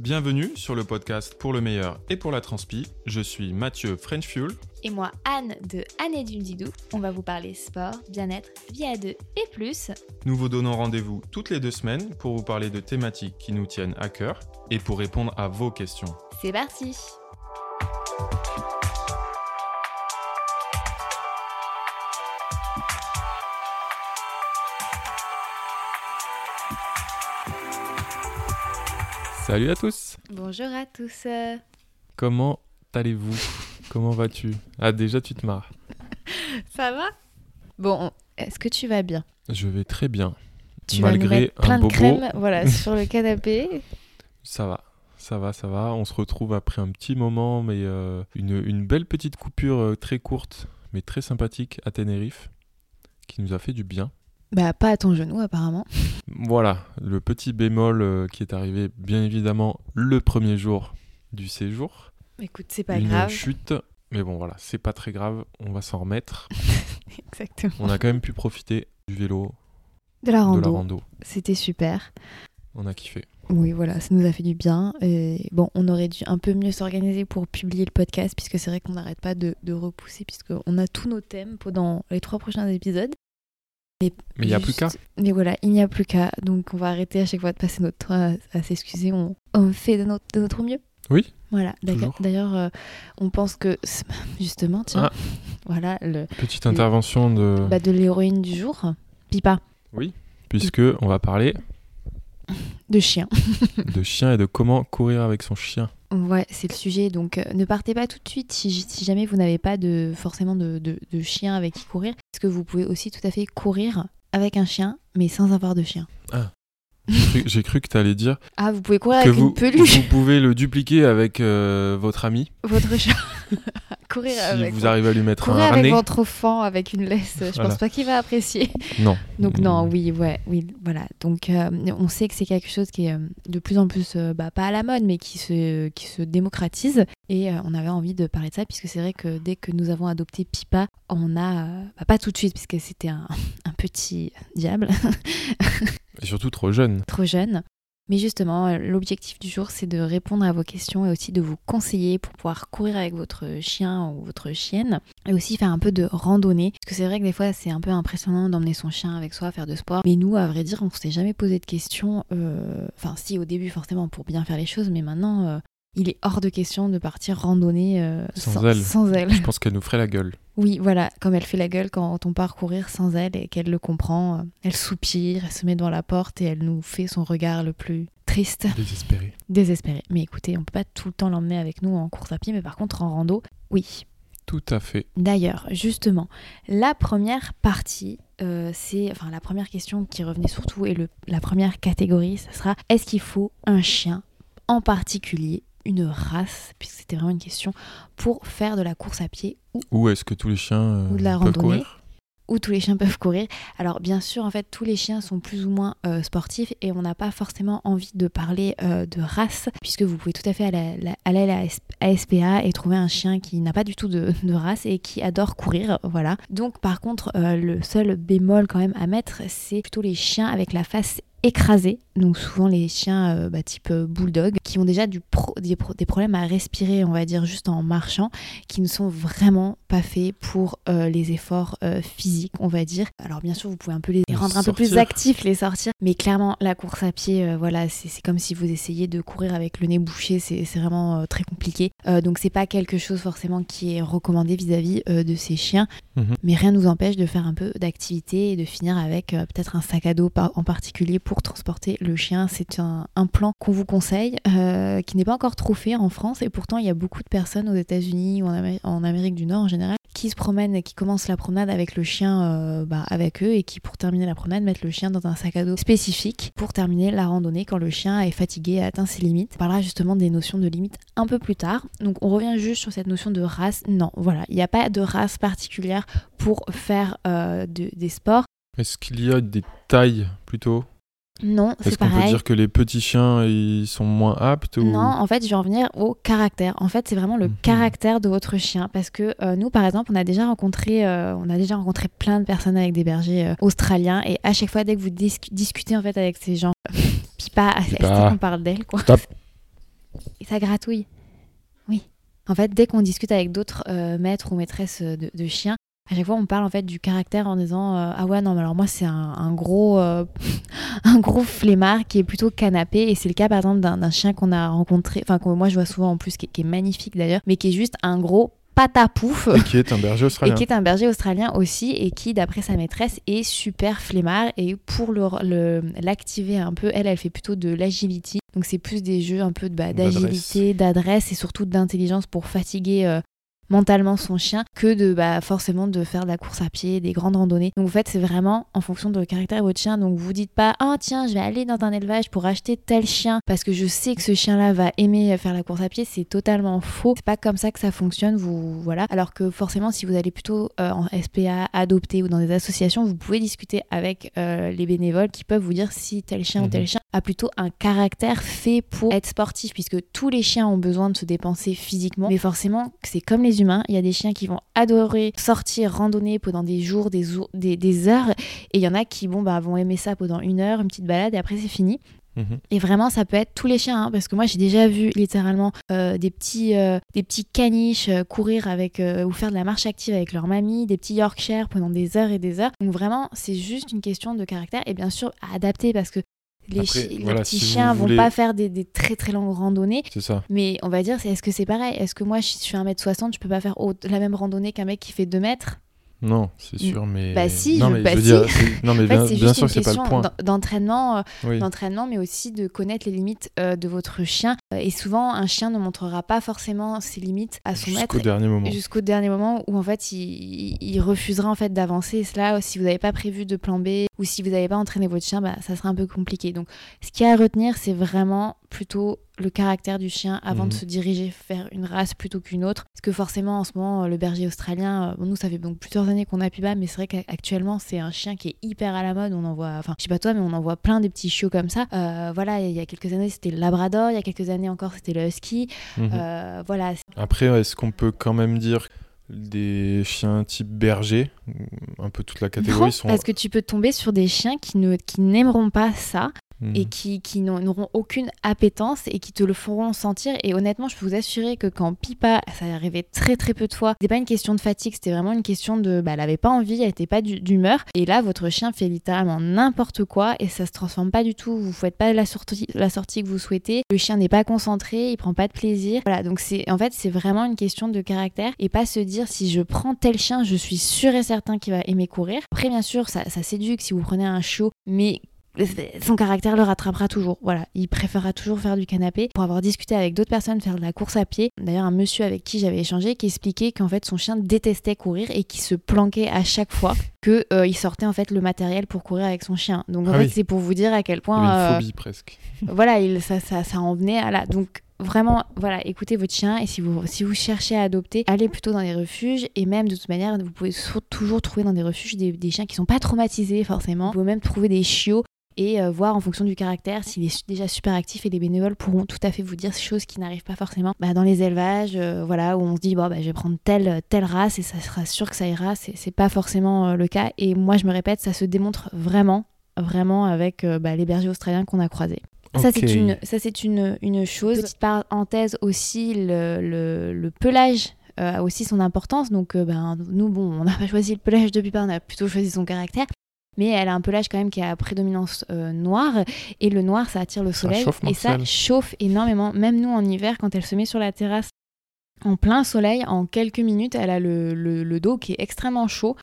Bienvenue sur le podcast pour le meilleur et pour la transpi. Je suis Mathieu French Fuel. Et moi, Anne de Anne et Didou. On va vous parler sport, bien-être, vie à deux et plus. Nous vous donnons rendez-vous toutes les deux semaines pour vous parler de thématiques qui nous tiennent à cœur et pour répondre à vos questions. C'est parti Salut à tous Bonjour à tous Comment allez-vous? Comment vas-tu? Ah déjà tu te marres. Ça va? Bon, est-ce que tu vas bien? Je vais très bien. Tu Malgré vas plein un de bobo. crème voilà, sur le canapé. Ça va, ça va, ça va. On se retrouve après un petit moment, mais euh, une, une belle petite coupure euh, très courte, mais très sympathique à Tenerife, qui nous a fait du bien. Bah, pas à ton genou apparemment. Voilà, le petit bémol euh, qui est arrivé bien évidemment le premier jour du séjour. Écoute, c'est pas une grave. chute, mais bon voilà, c'est pas très grave, on va s'en remettre. Exactement. On a quand même pu profiter du vélo, De la de la rando. rando. C'était super. On a kiffé. Oui, voilà, ça nous a fait du bien. Et bon, on aurait dû un peu mieux s'organiser pour publier le podcast, puisque c'est vrai qu'on n'arrête pas de, de repousser, puisqu'on a tous nos thèmes pendant les trois prochains épisodes. Mais il n'y a plus qu'à. Mais voilà, il n'y a plus qu'à. Donc on va arrêter à chaque fois de passer notre temps à, à s'excuser. On, on fait de notre, de notre mieux. Oui, Voilà. D'ailleurs, euh, on pense que, justement, tiens, Ah. voilà, le, petite intervention de... bah, de l'héroïne du jour, Pipa, Oui, puisque on va parler de chien. de chien et de comment courir avec son chien. Ouais, c'est le sujet. Donc, euh, ne partez pas tout de suite si, jamais vous n'avez pas de, forcément de, chien avec qui courir. Parce que vous pouvez aussi tout à fait courir avec un chien, mais sans avoir de chien. Cru- J'ai cru que tu allais dire Ah, vous pouvez courir avec vous, une peluche, vous pouvez le dupliquer avec euh, votre ami votre chat. courir si avec. vous arrivez à lui mettre Courir un avec harnais. votre enfant avec une laisse, je Voilà. pense pas qu'il va apprécier. Non. Donc non, Mm. oui, ouais, oui, voilà. Donc euh, on sait que c'est quelque chose qui est euh, de plus en plus, euh, bah, pas à la mode, mais qui se, qui se démocratise. Et on avait envie de parler de ça, puisque c'est vrai que dès que nous avons adopté Pipa, on a, bah, pas tout de suite, puisque c'était un, un petit diable, Et surtout trop jeune. trop jeune. Mais justement, euh, l'objectif du jour, c'est de répondre à vos questions et aussi de vous conseiller pour pouvoir courir avec votre chien ou votre chienne et aussi faire un peu de randonnée. Parce que c'est vrai que des fois, c'est un peu impressionnant d'emmener son chien avec soi faire de sport. Mais nous, à vrai dire, on s'est jamais posé de questions. euh, Enfin, si, au début, forcément, pour bien faire les choses, mais maintenant, euh, il est hors de question de partir randonner euh, Sans elle. Sans elle. Je pense qu'elle nous ferait la gueule. Oui, voilà, comme elle fait la gueule quand on part courir sans elle et qu'elle le comprend, elle soupire, elle se met devant la porte et elle nous fait son regard le plus triste, Désespérée. désespéré. Mais écoutez, on peut pas tout le temps l'emmener avec nous en course à pied, mais par contre en rando, oui. Tout à fait. D'ailleurs, justement, la première partie, euh, c'est, enfin la première question qui revenait surtout et le, la première catégorie, ça sera est-ce qu'il faut un chien en particulier une race, puisque c'était vraiment une question, pour faire de la course à pied ou est-ce que tous les chiens euh, Ou de la peuvent randonnée. courir où tous les chiens peuvent courir. Alors bien sûr, en fait, tous les chiens sont plus ou moins euh, sportifs et on n'a pas forcément envie de parler euh, de race, puisque vous pouvez tout à fait aller, à la S- SPA et trouver un chien qui n'a pas du tout de, de race et qui adore courir, voilà. Donc par contre, le seul bémol quand même à mettre, c'est plutôt les chiens avec la face écrasée, donc souvent les chiens euh, bah, type euh, bulldog, qui ont déjà du pro- des, pro- des problèmes à respirer, on va dire, juste en marchant, qui ne sont vraiment pas faits pour euh, les efforts euh, physiques, on va dire. Alors bien sûr, vous pouvez un peu les rendre un peu plus actifs, les sortir, mais clairement, la course à pied, voilà, c'est comme si vous essayez de courir avec le nez bouché, c'est vraiment très compliqué. Donc c'est pas quelque chose forcément qui est recommandé vis-à-vis de ces chiens, Mhm. mais rien nous empêche de faire un peu d'activité et de finir avec peut-être un sac à dos en particulier pour transporter le chien. C'est un, plan qu'on vous conseille, euh, qui n'est pas encore trop fait en France, et pourtant il y a beaucoup de personnes aux États-Unis ou en, Amé- en Amérique du Nord en général qui se promènent et qui commencent la promenade avec le chien euh, bah, avec eux et qui pour terminer la promenade mettent le chien dans un sac à dos spécifique pour terminer la randonnée quand le chien est fatigué et atteint ses limites. On parlera justement des notions de limites un peu plus tard. Donc on revient juste sur cette notion de race. Non, voilà, il n'y a pas de race particulière pour faire euh, de- des sports. Est-ce qu'il y a des tailles plutôt? Non, Est-ce c'est qu'on peut pareil. dire que les petits chiens ils sont moins aptes ou... Non, en fait, je vais en venir au caractère. En fait, c'est vraiment le Mhm. caractère de votre chien, parce que euh, nous, par exemple, on a déjà rencontré, euh, on a déjà rencontré plein de personnes avec des bergers euh, australiens, et à chaque fois, dès que vous dis- discutez en fait avec ces gens, Pipa, Pipa. qu'on parle d'elle, quoi Stop. Et ça gratouille. Oui. En fait, dès qu'on discute avec d'autres maîtres ou maîtresses de, de chiens, à chaque fois on parle en fait du caractère en disant euh, ah ouais non mais alors moi c'est un, un gros euh, un gros flemmard qui est plutôt canapé et c'est le cas par exemple d'un chien qu'on a rencontré enfin que moi je vois souvent en plus qui, est- qui est magnifique d'ailleurs mais qui est juste un gros patapouf. Et qui est un berger et australien. qui est un berger australien aussi et qui d'après sa maîtresse est super flemmard. Et pour le- le- l'activer un peu elle elle fait plutôt de l'agility. Donc c'est plus des jeux un peu de, bah, d'agilité d'adresse et surtout d'intelligence pour fatiguer euh, mentalement son chien que de bah, forcément de faire de la course à pied, des grandes randonnées. Donc en fait, c'est vraiment en fonction de le caractère de votre chien. Donc vous dites pas "Ah tiens, je vais aller dans un élevage pour acheter tel chien parce que je sais que ce chien-là va aimer faire la course à pied." C'est totalement faux. C'est pas comme ça que ça fonctionne, vous voilà. Alors que forcément si vous allez plutôt euh, en SPA, adopter ou dans des associations, vous pouvez discuter avec euh, les bénévoles qui peuvent vous dire si tel chien ou Mhm. tel chien a plutôt un caractère fait pour être sportif puisque tous les chiens ont besoin de se dépenser physiquement mais forcément c'est comme les il y a des chiens qui vont adorer sortir randonner pendant des jours des, jours- des, des heures et il y en a qui bon bah vont aimer ça pendant une heure une petite balade et après c'est fini Mhm. et vraiment, ça peut être tous les chiens, hein, parce que moi, j'ai déjà vu littéralement euh, des petits, euh, des petits caniches euh, courir avec ou faire de la marche active avec leur mamie, des petits Yorkshire pendant des heures et des heures. Donc vraiment, c'est juste une question de caractère et bien sûr à adapter parce que les, Après, chi- les voilà, petits si chiens voulez- vont pas faire des, des très très longues randonnées. C'est ça. Mais on va dire, est-ce que c'est pareil? Est-ce que moi, je suis 1m60, je peux pas faire la même randonnée qu'un mec qui fait 2 mètres? Non, c'est sûr, mais. Bah si, non, je- mais bah je veux si. dire, non, mais En fait, bien, sûr que c'est pas le question point. d'en- d'entraînement. euh, Oui. d'entraînement, mais aussi de connaître les limites euh, de votre chien. Euh, Et souvent, un chien ne montrera pas forcément ses limites à son maître Jusqu'au dernier moment. jusqu'au dernier moment où en fait il, il refusera en fait d'avancer. Et Cela, si vous n'avez pas prévu de plan B ou si vous n'avez pas entraîné votre chien, bah, ça sera un peu compliqué. Donc, ce qu'il y a à retenir, c'est vraiment plutôt le caractère du chien avant de Mhm. se diriger vers une race plutôt qu'une autre. Parce que forcément, en ce moment, le berger australien, euh, bon, nous, ça fait donc plusieurs années qu'on a Piba, mais c'est vrai qu'actuellement, c'est un chien qui est hyper à la mode. On en voit, enfin, je sais pas toi, mais on en voit plein des petits chiots comme ça. Euh, voilà, il y a quelques années, c'était le Labrador, il y a quelques années encore, c'était le Husky. Mhm. Euh, voilà, Après, est-ce qu'on peut quand même dire des chiens type berger, un peu toute la catégorie Non, sont. parce que tu peux tomber sur des chiens qui ne qui n'aimeront pas ça Et qui, qui n'ont- n'auront aucune appétence et qui te le feront sentir. Et honnêtement, je peux vous assurer que quand Pipa, ça arrivé très très peu de fois, c'était pas une question de fatigue, c'était vraiment une question de, bah, elle avait pas envie, elle était pas d'humeur. Et là, votre chien fait littéralement n'importe quoi et ça se transforme pas du tout. Vous faites pas la sortie, la sortie que vous souhaitez. Le chien n'est pas concentré, il prend pas de plaisir. Voilà, donc c'est en fait c'est vraiment une question de caractère et pas se dire si je prends tel chien, je suis sûr et certain qu'il va aimer courir. Après, bien sûr, ça, ça s'éduque si vous prenez un chiot, mais son caractère le rattrapera toujours. Voilà, il préférera toujours faire du canapé. Pour avoir discuté avec d'autres personnes, faire de la course à pied. D'ailleurs, un monsieur avec qui j'avais échangé qui expliquait qu'en fait son chien détestait courir et qui se planquait à chaque fois que euh, il sortait en fait le matériel pour courir avec son chien. Donc en Ah fait, oui. c'est pour vous dire à quel Il point avait une euh, phobie presque. voilà, il, ça, ça, ça en venait à là. Donc vraiment, voilà, écoutez votre chien et si vous, si vous cherchez à adopter, allez plutôt dans des refuges et même de toute manière, vous pouvez toujours trouver dans des refuges des, des chiens qui sont pas traumatisés forcément. Vous pouvez même trouver des chiots et euh, voir en fonction du caractère s'il est déjà super actif et les bénévoles pourront tout à fait vous dire ces choses qui n'arrivent pas forcément bah, dans les élevages euh, voilà où on se dit bon bah, je vais prendre telle telle race et ça sera sûr que ça ira c'est c'est pas forcément euh, le cas et moi je me répète ça se démontre vraiment vraiment avec euh, bah, les bergers australiens qu'on a croisés ça, c'est une, ça, c'est une, une chose. Petite parenthèse aussi, le, le, le pelage euh, a aussi son importance. Donc, euh, ben, nous, bon, on n'a pas choisi le pelage de Pippa, on a plutôt choisi son caractère. Mais elle a un pelage quand même qui a prédominance euh, noire. Et le noir, ça attire le soleil. et ça chauffe énormément. Même nous, en hiver, quand elle se met sur la terrasse en plein soleil, en quelques minutes, elle a le, le- le dos qui est extrêmement chaud.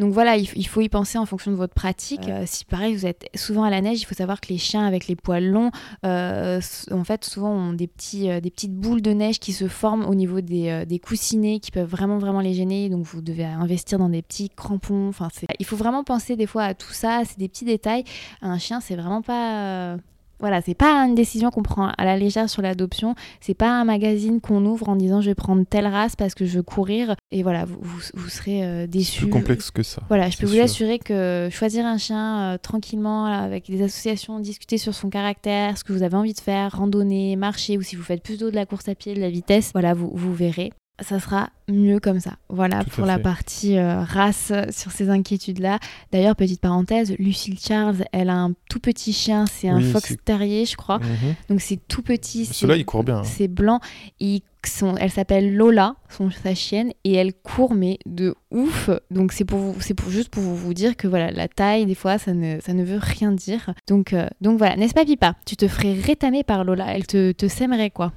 Donc voilà, il, faut y penser en fonction de votre pratique. Euh, si pareil, vous êtes souvent à la neige, il faut savoir que les chiens avec les poils longs, euh, en fait, souvent ont des, petits, euh, des petites boules de neige qui se forment au niveau des, des coussinets qui peuvent vraiment, vraiment les gêner. Donc vous devez investir dans des petits crampons. Enfin, il faut vraiment penser des fois à tout ça. C'est des petits détails. Un chien, c'est vraiment pas. Voilà, c'est pas une décision qu'on prend à la légère sur l'adoption. C'est pas un magazine qu'on ouvre en disant je vais prendre telle race parce que je veux courir. Et voilà, vous, vous, vous serez euh, déçus. plus complexe que ça. Voilà, je peux vous assurer que choisir un chien euh, tranquillement avec des associations, discuter sur son caractère, ce que vous avez envie de faire, randonner, marcher, ou si vous faites plutôt de la course à pied, de la vitesse, voilà, vous, vous verrez. Ça sera mieux comme ça. Voilà Tout pour la fait. partie euh, race sur ces inquiétudes-là. D'ailleurs, petite parenthèse, Lucille Charles, elle a un tout petit chien, c'est un Oui, fox terrier, je crois. Mhm. Donc c'est tout petit. Ceux-là, ils courent bien. hein. C'est blanc. Son- elle s'appelle Lola, son, sa chienne, et elle court mais de ouf. Donc c'est pour, vous- c'est pour juste pour vous, vous dire que voilà, la taille des fois ça ne, ça ne veut rien dire. Donc euh, donc voilà, n'est-ce pas Pipa? Tu te ferais rétamer par Lola, elle te, te sèmerait quoi.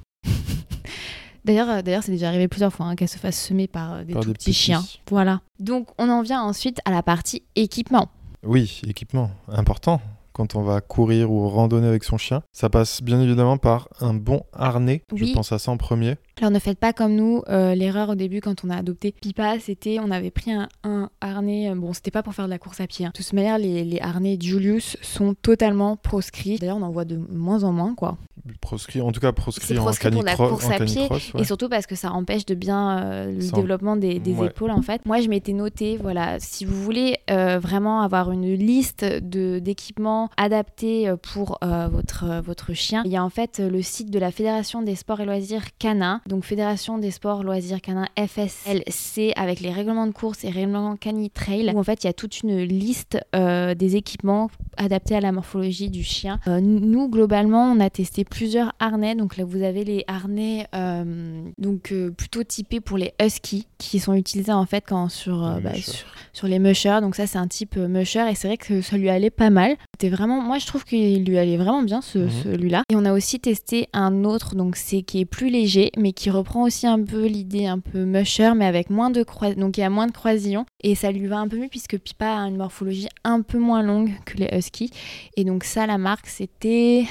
D'ailleurs, euh, d'ailleurs, c'est déjà arrivé plusieurs fois hein, qu'elle se fasse semer par euh, des Par tout des petits petits. chiens. Voilà. Donc, on en vient ensuite à la partie équipement. Oui, équipement, important. Quand on va courir ou randonner avec son chien, ça passe bien évidemment par un bon harnais. Oui. Je pense à ça en premier. Alors ne faites pas comme nous, euh, l'erreur au début quand on a adopté Pipa, c'était on avait pris un, un harnais, euh, bon c'était pas pour faire de la course à pied. hein. De toute manière, les, les harnais Julius sont totalement proscrits. D'ailleurs on en voit de moins en moins quoi. Proscrit, en tout cas proscrit, C'est en proscrit pour la course à pied, ouais. Et surtout parce que ça empêche de bien euh, le Ça- développement des, des Ouais. épaules en fait. Moi je m'étais noté, voilà, si vous voulez euh, vraiment avoir une liste de d'équipements adaptés pour euh, votre, votre chien, il y a en fait le site de la Fédération des sports et loisirs canins, donc Fédération des sports loisirs canins FSLC avec les règlements de course et règlements cani-trail où en fait il y a toute une liste euh, des équipements adaptés à la morphologie du chien. Euh, nous globalement on a testé plusieurs harnais, donc là vous avez les harnais euh, donc plutôt typés pour les huskies qui sont utilisés en fait quand sur, Les bah, mushers. sur sur les mushers. Donc ça c'est un type musher et c'est vrai que ça lui allait pas mal. C'était vraiment, moi je trouve qu'il lui allait vraiment bien ce, Mhm. celui-là. Et on a aussi testé un autre donc c'est qui est plus léger mais qui reprend aussi un peu l'idée un peu musher mais avec moins de croi- donc il y a moins de croisillons. Et ça lui va un peu mieux puisque Pipa a une morphologie un peu moins longue que les huskies et donc ça la marque c'était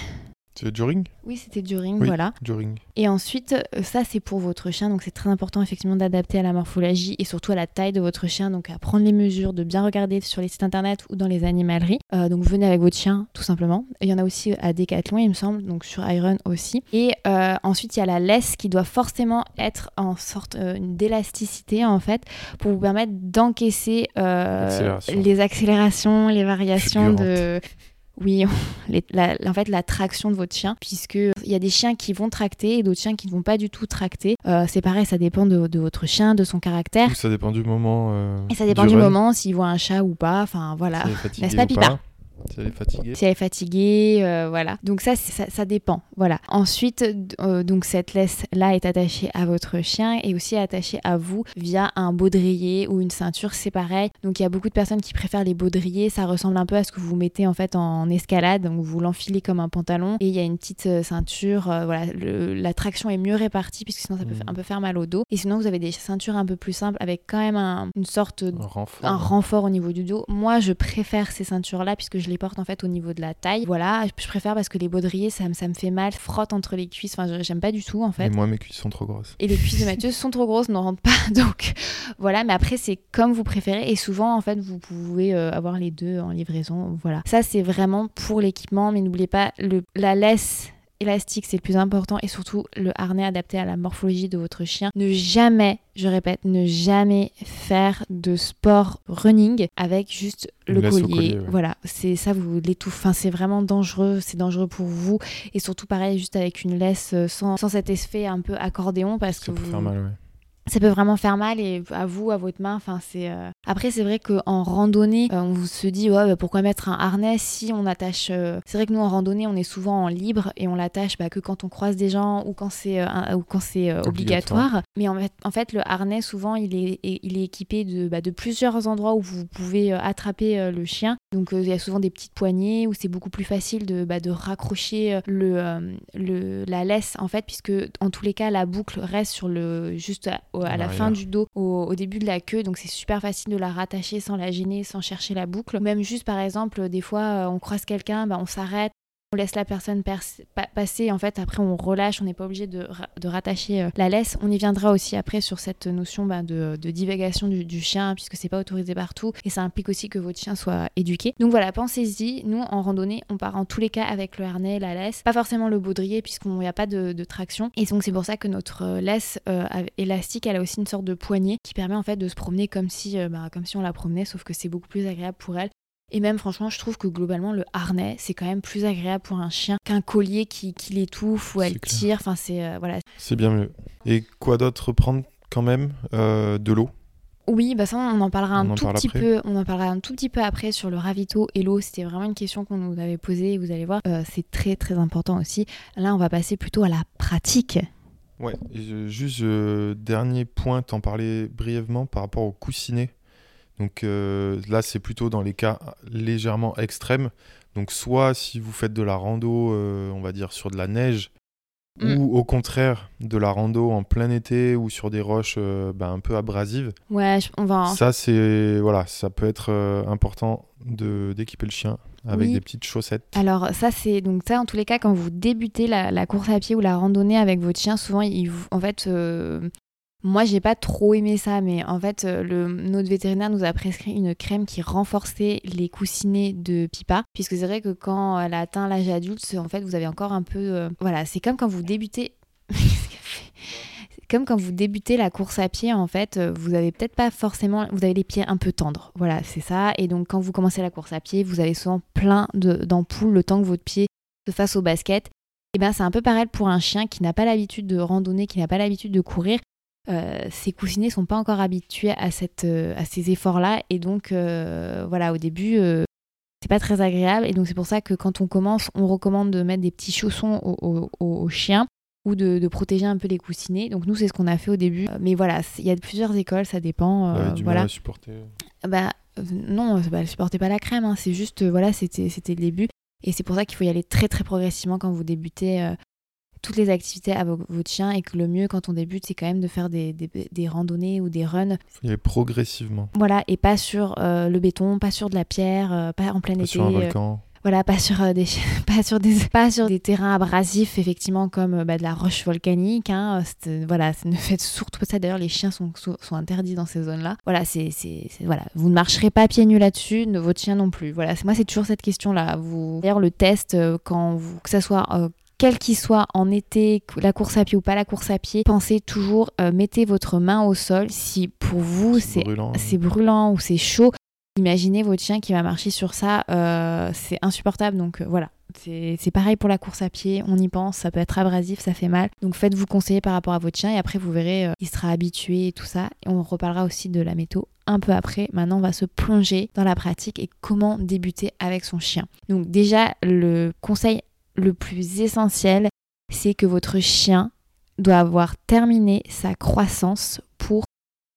C'est Joring oui c'était During Oui. voilà Joring. et ensuite, euh, ça c'est pour votre chien, donc c'est très important effectivement d'adapter à la morphologie et surtout à la taille de votre chien, donc à prendre les mesures, de bien regarder sur les sites internet ou dans les animaleries. Euh, donc venez avec votre chien tout simplement. Il y en a aussi à Decathlon il me semble, donc sur Iron aussi. Et euh, ensuite il y a la laisse qui doit forcément être en sorte euh, d'élasticité en fait pour vous permettre d'encaisser euh, les accélérations, les variations de... Oui, les- la- en fait, la traction de votre chien, puisque il y a des chiens qui vont tracter et d'autres chiens qui ne vont pas du tout tracter. Euh, c'est pareil, ça dépend de, de votre chien, de son caractère. Ça dépend du moment. euh, Et ça dépend du moment, s'il voit un chat ou pas. Enfin, voilà. N'est-ce pas, Pipa Si elle est fatiguée. Si elle est fatiguée, euh, voilà. Donc ça, ça, ça dépend. Voilà. Ensuite, euh, donc cette laisse là est attachée à votre chien et aussi attachée à vous via un baudrier ou une ceinture. C'est pareil. Donc il y a beaucoup de personnes qui préfèrent les baudriers. Ça ressemble un peu à ce que vous mettez en fait en escalade. Donc vous l'enfilez comme un pantalon et il y a une petite euh, ceinture. euh, voilà, le- la traction est mieux répartie puisque sinon ça peut Mhm. un peu faire mal au dos. Et sinon vous avez des ceintures un peu plus simples avec quand même un- une sorte Un renfort. un renfort au niveau du dos. Moi, je préfère ces ceintures-là puisque je les porte en fait au niveau de la taille. Voilà, je préfère parce que les baudriers, ça, me- ça me fait mal, frotte entre les cuisses. Enfin, je- j'aime pas du tout en fait. Et moi, mes cuisses sont trop grosses. Et les cuisses de Mathieu sont trop grosses, ne rentrent pas. Donc voilà, mais après, c'est comme vous préférez. Et souvent, en fait, vous pouvez euh, avoir les deux en livraison. Voilà. Ça, c'est vraiment pour l'équipement. Mais n'oubliez pas, le, la laisse élastique, c'est le plus important. Et surtout, le harnais adapté à la morphologie de votre chien. Ne jamais, je répète, ne jamais faire de sport running avec juste le collier. collier, ouais. Voilà, c'est ça, vous l'étouffez. Enfin, c'est vraiment dangereux. C'est dangereux pour vous. Et surtout, pareil, juste avec une laisse euh, sans, sans cet effet un peu accordéon parce que Ça vous- faire mal, ouais. Ça peut vraiment faire mal et à vous, à votre main. Enfin, c'est. euh, Après, c'est vrai qu'en randonnée, euh, on se dit ouais, bah, pourquoi mettre un harnais si on attache. euh, C'est vrai que nous en randonnée, on est souvent en libre et on l'attache bah, que quand on croise des gens ou quand c'est un- ou quand c'est Obligatoire. obligatoire. Mais en fait, en fait, le harnais souvent, il est, il est équipé de, bah, de plusieurs endroits où vous pouvez attraper le chien. Donc il y a souvent des petites poignées où c'est beaucoup plus facile de, de raccrocher le, le, la laisse en fait, puisque en tous les cas, la boucle reste sur le juste au- à la fin du dos, au, au début de la queue. Donc c'est super facile de la rattacher sans la gêner, sans chercher la boucle. Même juste par exemple, des fois, euh, on croise quelqu'un, bah, on s'arrête. On laisse la personne pers- pa- passer, en fait, après on relâche, on n'est pas obligé de, ra- de rattacher euh, la laisse. On y viendra aussi après sur cette notion bah, de, divagation du, chien, puisque c'est pas autorisé partout, et ça implique aussi que votre chien soit éduqué. Donc voilà, pensez-y, nous en randonnée, on part en tous les cas avec le harnais, la laisse, pas forcément le baudrier, puisqu'il n'y a pas de, traction. Et donc c'est pour ça que notre euh, laisse euh, élastique, elle a aussi une sorte de poignée qui permet en fait de se promener comme si, bah, comme si on la promenait, sauf que c'est beaucoup plus agréable pour elle. Et même franchement, je trouve que globalement, le harnais, c'est quand même plus agréable pour un chien qu'un collier qui, qui l'étouffe ou elle clair. tire. Enfin, c'est euh, voilà. C'est bien mieux. Et quoi d'autre prendre quand même de l'eau? Oui, bah ça on en parlera un tout petit peu. On en parlera un tout petit peu après sur le ravito et l'eau. C'était vraiment une question qu'on nous avait posée. Vous allez voir, c'est très très important aussi. Là, on va passer plutôt à la pratique. Ouais. Et juste dernier point, t'en parlais brièvement par rapport au coussinet. Donc là, c'est plutôt dans les cas légèrement extrêmes. Donc soit si vous faites de la rando, euh, on va dire sur de la neige, mm. ou au contraire de la rando en plein été ou sur des roches euh, bah, un peu abrasives. Ouais, on va. Ça c'est voilà, ça peut être euh, important de d'équiper le chien avec des petites chaussettes. Alors ça c'est donc ça en tous les cas quand vous débutez la, la, course à pied ou la randonnée avec votre chien, souvent il, en fait moi, j'ai pas trop aimé ça, mais en fait, euh, le, notre vétérinaire nous a prescrit une crème qui renforçait les coussinets de Pipa, puisque c'est vrai que quand elle a atteint l'âge adulte, en fait, vous avez encore un peu, euh, voilà, c'est comme quand vous débutez. comme quand vous débutez la course à pied, en fait, euh, vous avez peut-être pas forcément, vous avez les pieds un peu tendres. Voilà, c'est ça. Et donc, quand vous commencez la course à pied, vous avez souvent plein d'ampoules le temps que votre pied se fasse au basket. Et bien, c'est un peu pareil pour un chien qui n'a pas l'habitude de randonner, qui n'a pas l'habitude de courir. Euh, ces coussinets sont pas encore habitués à, cette, euh, à ces efforts-là. Et donc, euh, voilà, au début, c'est pas très agréable. Et donc, c'est pour ça que quand on commence, on recommande de mettre des petits chaussons aux, chiens ou de, protéger un peu les coussinets. Donc, nous, c'est ce qu'on a fait au début. Mais voilà, il y a plusieurs écoles, ça dépend. du voilà. mal à supporter. Bah, non, bah, elle supportait pas la crème. Hein. C'est juste, voilà, c'était le début. Et c'est pour ça qu'il faut y aller très très progressivement quand vous débutez toutes les activités avec votre chien et que le mieux quand on débute, c'est quand même de faire des, des, randonnées ou des runs. Et progressivement. Voilà, et pas sur euh, le béton, pas sur de la pierre, euh, pas en plein pas été. Sur un euh, volcan. voilà, pas sur, des, pas, sur des, pas sur des terrains abrasifs, effectivement, comme bah, de la roche volcanique. Hein, voilà, ne faites surtout pas ça. D'ailleurs, les chiens sont, sont, interdits dans ces zones-là. Voilà, c'est, voilà, vous ne marcherez pas pieds nus là-dessus, votre chien non plus. Voilà, moi, c'est toujours cette question-là. Vous... D'ailleurs, le test, quand vous, que ça soit quel qu'il soit en été, la course à pied ou pas la course à pied, pensez toujours, euh, mettez votre main au sol. Si pour vous c'est brûlant, ou c'est chaud, imaginez votre chien qui va marcher sur ça, euh, c'est insupportable. Donc euh, voilà, c'est pareil pour la course à pied, on y pense, ça peut être abrasif, ça fait mal. Donc faites-vous conseiller par rapport à votre chien et après vous verrez, il sera habitué et tout ça. Et on reparlera aussi de la métaux un peu après. Maintenant, on va se plonger dans la pratique et comment débuter avec son chien. Donc déjà, le conseil le plus essentiel, c'est que votre chien doit avoir terminé sa croissance pour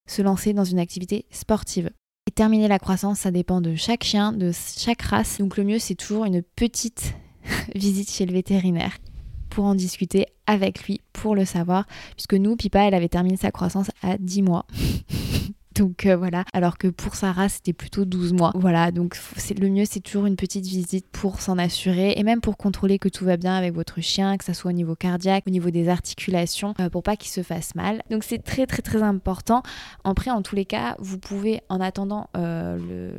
se lancer dans une activité sportive. Et terminer la croissance, ça dépend de chaque chien, de chaque race. Donc le mieux, c'est toujours une petite visite chez le vétérinaire pour en discuter avec lui, pour le savoir. Puisque nous, Pipa, elle avait terminé sa croissance à 10 mois. Donc euh, voilà, alors que pour sa race, c'était plutôt 12 mois. Voilà, donc le mieux, c'est toujours une petite visite pour s'en assurer et même pour contrôler que tout va bien avec votre chien, que ça soit au niveau cardiaque, au niveau des articulations, euh, pour pas qu'il se fasse mal. Donc c'est très très très important. Après, en tous les cas, vous pouvez, en attendant euh,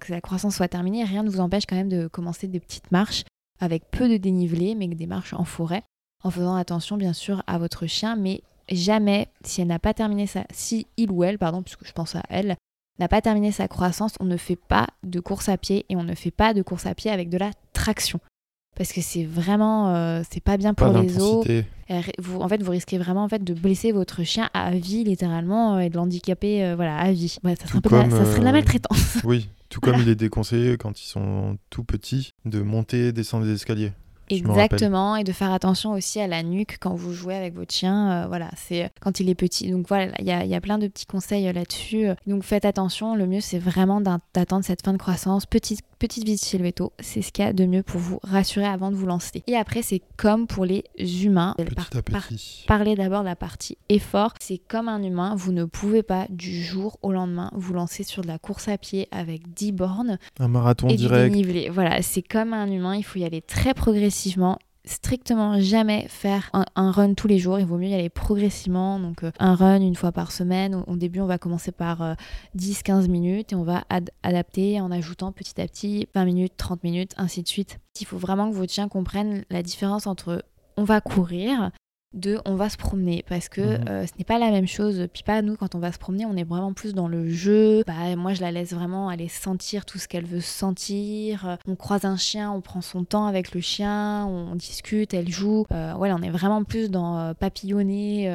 que la croissance soit terminée, rien ne vous empêche quand même de commencer des petites marches avec peu de dénivelé, mais des marches en forêt en faisant attention bien sûr à votre chien, mais jamais, si elle n'a pas terminé sa, si il ou elle, pardon, puisque je pense à elle, n'a pas terminé sa croissance, on ne fait pas de course à pied et on ne fait pas de course à pied avec de la traction. Parce que c'est vraiment, euh, c'est pas bien pour les os. Vous, en fait, vous risquez vraiment en fait de blesser votre chien à vie littéralement euh, et de l'handicaper, euh, voilà, à vie. ça, serait ça, serait de la maltraitance. Oui, tout comme il est déconseillé quand ils sont tout petits de monter, descendre des escaliers. Exactement, et de faire attention aussi à la nuque quand vous jouez avec votre chien. Euh, voilà, c'est euh, quand il est petit. Donc voilà, il y a, y a, plein de petits conseils euh, là-dessus. Donc faites attention. Le mieux, c'est vraiment d'attendre cette fin de croissance. Petite, petite visite chez le veto, c'est ce qu'il y a de mieux pour vous rassurer avant de vous lancer. Et après, c'est comme pour les humains. Petit parler d'abord de la partie effort. C'est comme un humain. Vous ne pouvez pas du jour au lendemain vous lancer sur de la course à pied avec 10 bornes. Un marathon direct. Voilà, c'est comme un humain. Il faut y aller très progressivement strictement jamais faire un, run tous les jours. Il vaut mieux y aller progressivement. Donc, euh, un run une fois par semaine. Au, début, on va commencer par 10-15 euh, minutes et on va adapter en ajoutant petit à petit 20 minutes, 30 minutes, ainsi de suite. Il faut vraiment que votre chien comprenne la différence entre on va courir de on va se promener parce que Mhm. euh, ce n'est pas la même chose. Pipa, nous, quand on va se promener, on est vraiment plus dans le jeu. Bah, moi, je la laisse vraiment aller sentir tout ce qu'elle veut sentir. On croise un chien, on prend son temps avec le chien, on discute, elle joue. Euh, voilà, on est vraiment plus dans euh, papillonner,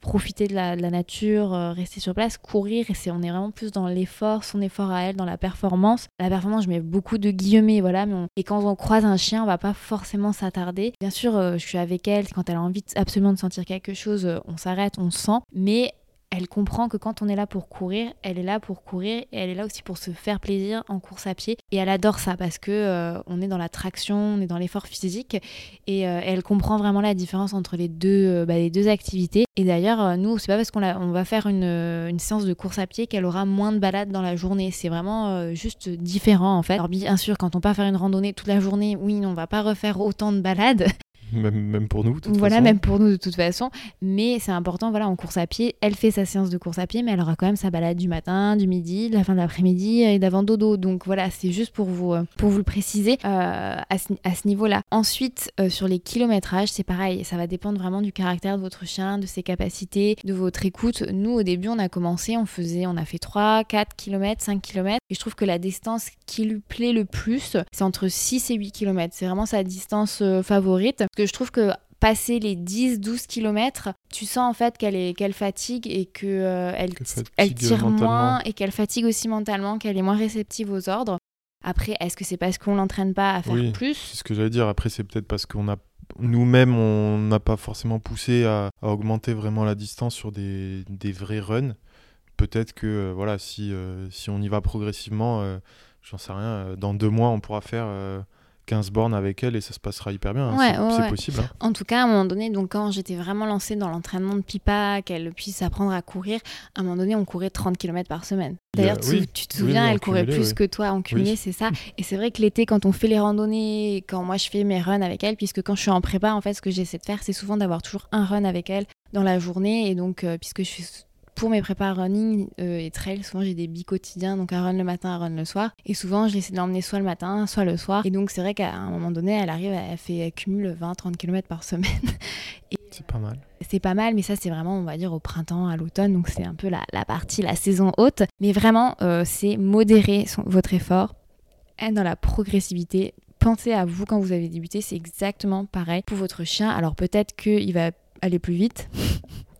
profiter de la, de la nature, rester sur place, courir. Et c'est, on est vraiment plus dans l'effort, son effort à elle, dans la performance. La performance, je mets beaucoup de guillemets, voilà. Mais on- Et quand on croise un chien, on va pas forcément s'attarder. Bien sûr, je suis avec elle. Quand elle a envie de- de sentir quelque chose, euh, on s'arrête, on sent. Mais elle comprend que quand on est là pour courir, elle est là pour courir et elle est là aussi pour se faire plaisir en course à pied. Et elle adore ça parce que euh, on est dans la traction, on est dans l'effort physique et euh, elle comprend vraiment la différence entre les deux, bah, les deux activités. Et d'ailleurs, nous, c'est pas parce qu'on va faire une, séance de course à pied qu'elle aura moins de balades dans la journée. C'est vraiment juste différent en fait. Alors bien sûr, quand on part faire une randonnée toute la journée, oui, on va pas refaire autant de balades, Même, même pour nous, de toute voilà, façon. même pour nous de toute façon. Mais c'est important, voilà, en course à pied, elle fait sa séance de course à pied, mais elle aura quand même sa balade du matin, du midi, de la fin de l'après-midi et d'avant dodo. Donc voilà, c'est juste pour vous, euh, pour vous le préciser euh, à ce, à ce niveau-là. Ensuite, euh, sur les kilométrages, c'est pareil, ça va dépendre vraiment du caractère de votre chien, de ses capacités, de votre écoute. Nous, au début, on a commencé, on faisait, on a fait 3, 4 km, 5 km. Et je trouve que la distance qui lui plaît le plus, c'est entre 6 et 8 km. C'est vraiment sa distance euh, favorite. Parce que je trouve que passer les 10-12 km, tu sens en fait qu'elle est qu'elle fatigue et que euh, elle, elle tire moins et qu'elle fatigue aussi mentalement, qu'elle est moins réceptive aux ordres. Après, est-ce que c'est parce qu'on l'entraîne pas à faire Oui. plus? C'est ce que j'allais dire. Après, c'est peut-être parce qu'on a nous-mêmes, on n'a pas forcément poussé à, à augmenter vraiment la distance sur des, des vrais runs. Peut-être que euh, voilà, si, euh, si on y va progressivement, euh, j'en sais rien, euh, dans deux mois, on pourra faire euh, 15 bornes avec elle et ça se passera hyper bien. hein. Ouais, c'est ouais, c'est ouais. possible. hein. En tout cas, à un moment donné, donc quand j'étais vraiment lancée dans l'entraînement de Pipa, qu'elle puisse apprendre à courir, à un moment donné, on courait 30 km par semaine. D'ailleurs, y a- tu, oui. tu te souviens, oui, elle courait cumulé, plus oui. que toi en cumulé, c'est ça. Et c'est vrai que l'été, quand on fait les randonnées, quand moi je fais mes runs avec elle, puisque quand je suis en prépa, en fait, ce que j'essaie de faire, c'est souvent d'avoir toujours un run avec elle dans la journée. Et donc, euh, puisque je fais pour mes prépas running euh, et trail, souvent j'ai des bi quotidiens, donc un run le matin, un run le soir. Et souvent, je l'essaie de l'emmener soit le matin, soit le soir. Et donc, c'est vrai qu'à un moment donné, elle arrive, elle fait, elle cumule 20-30 km par semaine. C'est pas mal. C'est pas mal, mais ça, c'est vraiment, on va dire, au printemps, à l'automne. Donc, c'est un peu la, la partie, la saison haute. Mais vraiment, euh, c'est modérer son- votre effort, être dans la progressivité. Pensez à vous quand vous avez débuté, c'est exactement pareil pour votre chien. Alors, peut-être qu'il va aller plus vite.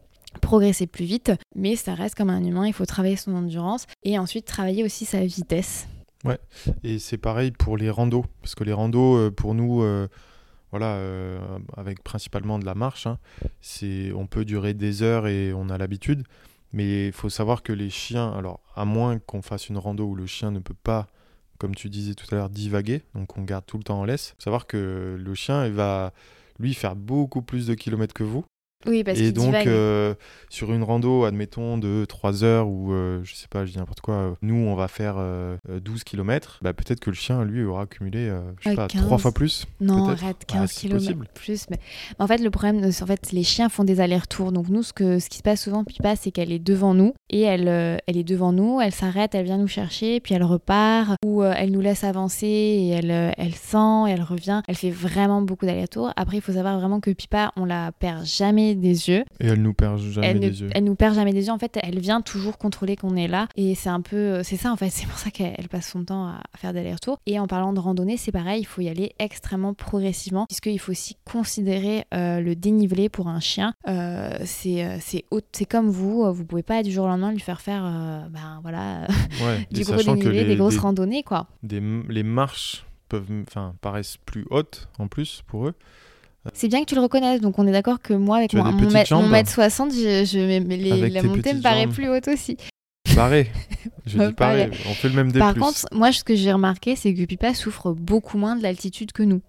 progresser plus vite, mais ça reste comme un humain, il faut travailler son endurance et ensuite travailler aussi sa vitesse. Et c'est pareil pour les randos, parce que les randos, euh, pour nous, euh, voilà, euh, avec principalement de la marche, hein, c'est, on peut durer des heures et on a l'habitude. Mais il faut savoir que les chiens, alors à moins qu'on fasse une rando où le chien ne peut pas, comme tu disais tout à l'heure, divaguer, donc on garde tout le temps en laisse, faut savoir que le chien, il va, lui, faire beaucoup plus de kilomètres que vous. Oui, parce Et donc, euh, sur une rando, admettons, de 3 heures ou euh, je sais pas, je dis n'importe quoi, euh, nous, on va faire euh, euh, 12 km, bah, peut-être que le chien, lui, aura accumulé, euh, je sais pas, 15. 3 fois plus. Non, arrête, Bah, 15 c'est km plus. Mais... En fait, le problème, c'est en fait, les chiens font des allers-retours. Donc, nous, ce, que, ce qui se passe souvent, Pipa, c'est qu'elle est devant nous. Et elle, elle est devant nous, elle s'arrête, elle vient nous chercher, puis elle repart. Ou elle nous laisse avancer et elle, elle sent, et elle revient. Elle fait vraiment beaucoup d'allers-retours. Après, il faut savoir vraiment que Pipa, on la perd jamais des yeux. Et elle nous perd jamais Elle, ne, yeux. elle nous perd jamais des yeux. En fait, elle vient toujours contrôler qu'on est là. Et c'est un peu. C'est ça, en fait. C'est pour ça qu'elle elle passe son temps à, faire des allers-retours. Et en parlant de randonnée, c'est pareil. Il faut y aller extrêmement progressivement. Puisqu'il faut aussi considérer euh, le dénivelé pour un chien. Euh, c'est euh, c'est comme vous. Vous pouvez pas du jour au lendemain lui faire faire euh, ben, voilà, Ouais, du gros dénivelé, les, des grosses des- randonnées, quoi. des- les marches peuvent, enfin, paraissent plus hautes en plus pour eux. C'est bien que tu le reconnaisses. Donc, on est d'accord que moi, avec mon, mon, mètre, mon jambes mètre 60, je, je, mais- mais les- Avec la montée me paraît jambes. plus haute aussi. Pareil. Je dis pareil. On fait le même des Par plus. contre, moi, ce que j'ai remarqué, c'est que Pipa souffre beaucoup moins de l'altitude que nous.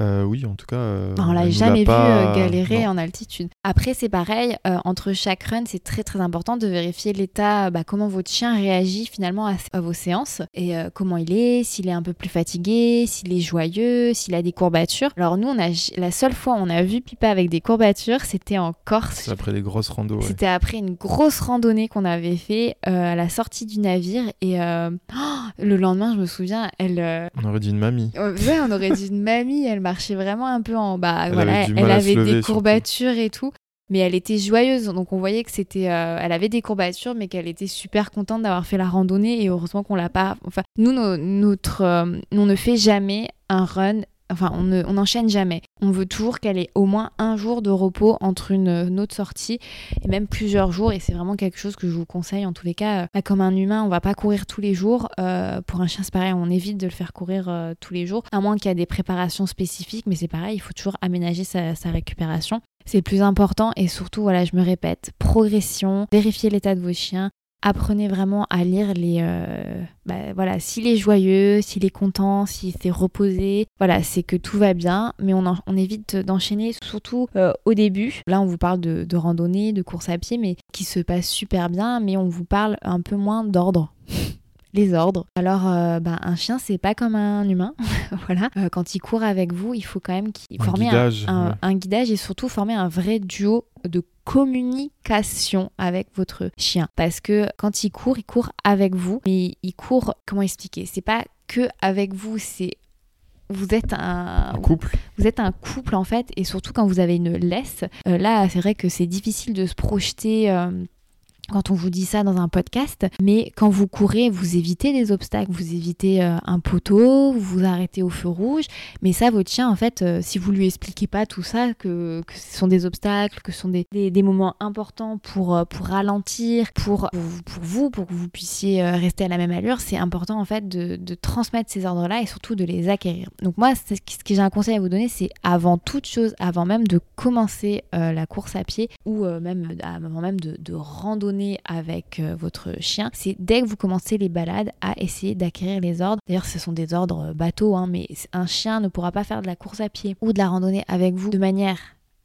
Euh, oui, en tout cas. euh, on l'a jamais vu pas- euh, galérer non. en altitude. Après, c'est pareil, euh, entre chaque run, c'est très très important de vérifier l'état, bah, comment votre chien réagit finalement à, à vos séances et comment il est, s'il est un peu plus fatigué, s'il est joyeux, s'il a des courbatures. Alors nous, on a la seule fois où on a vu Pipa avec des courbatures, c'était en Corse. C'est après les grosses randos. ouais. C'était après une grosse randonnée qu'on avait fait à la sortie du navire et oh, le lendemain, je me souviens, elle, On aurait dit une mamie. Ouais, on aurait dit une mamie, elle m'a marchait vraiment un peu en bas. Elle voilà, avait elle lever, des surtout. courbatures et tout. Mais elle était joyeuse, donc on voyait que c'était, euh, elle avait des courbatures, mais qu'elle était super contente d'avoir fait la randonnée. Et heureusement qu'on l'a pas. Enfin, nous, no- notre, euh, on ne fait jamais un run. Enfin, on ne- on n'enchaîne jamais. On veut toujours qu'elle ait au moins un jour de repos entre une, autre sortie et même plusieurs jours. Et c'est vraiment quelque chose que je vous conseille. En tous les cas, bah, comme un humain, on va pas courir tous les jours. Euh, pour un chien, c'est pareil, on évite de le faire courir euh, tous les jours, à moins qu'il y ait des préparations spécifiques. Mais c'est pareil, il faut toujours aménager sa, sa récupération. C'est le plus important. Et surtout, voilà, je me répète, progression, vérifiez l'état de vos chiens. Apprenez vraiment à lire les. euh, bah, voilà, s'il est joyeux, s'il est content, s'il s'est reposé. Voilà, c'est que tout va bien, mais on, évite d'enchaîner, surtout euh, au début. Là, on vous parle de, de randonnée, de course à pied, mais qui se passe super bien, mais on vous parle un peu moins d'ordre. Les ordres. Alors, euh, bah, un chien, c'est pas comme un humain. voilà. Euh, quand il court avec vous, il faut quand même qu'il Un former un- guidage, un, ouais. un guidage et surtout former un vrai duo de communication avec votre chien. Parce que quand il court, il court avec vous, mais il court, comment expliquer? C'est pas que avec vous, c'est vous êtes un, Un couple. vous êtes un couple en fait, et surtout quand vous avez une laisse. euh, là, c'est vrai que c'est difficile de se projeter. euh, quand on vous dit ça dans un podcast, mais quand vous courez, vous évitez des obstacles, vous évitez euh, un poteau, vous vous arrêtez au feu rouge, mais ça, votre chien, en fait, euh, si vous lui expliquez pas tout ça, que, ce sont des obstacles, que ce sont des, des- moments importants pour, euh, pour ralentir, pour, pour, vous, pour que vous puissiez rester à la même allure, c'est important, en fait, de, de transmettre ces ordres-là et surtout de les acquérir. Donc moi, ce que j'ai un conseil à vous donner, c'est avant toute chose, avant même de commencer la course à pied ou même avant même de, de randonner avec euh, votre chien, c'est dès que vous commencez les balades à essayer d'acquérir les ordres. D'ailleurs, ce sont des ordres bateaux, hein, mais un chien ne pourra pas faire de la course à pied ou de la randonnée avec vous de manière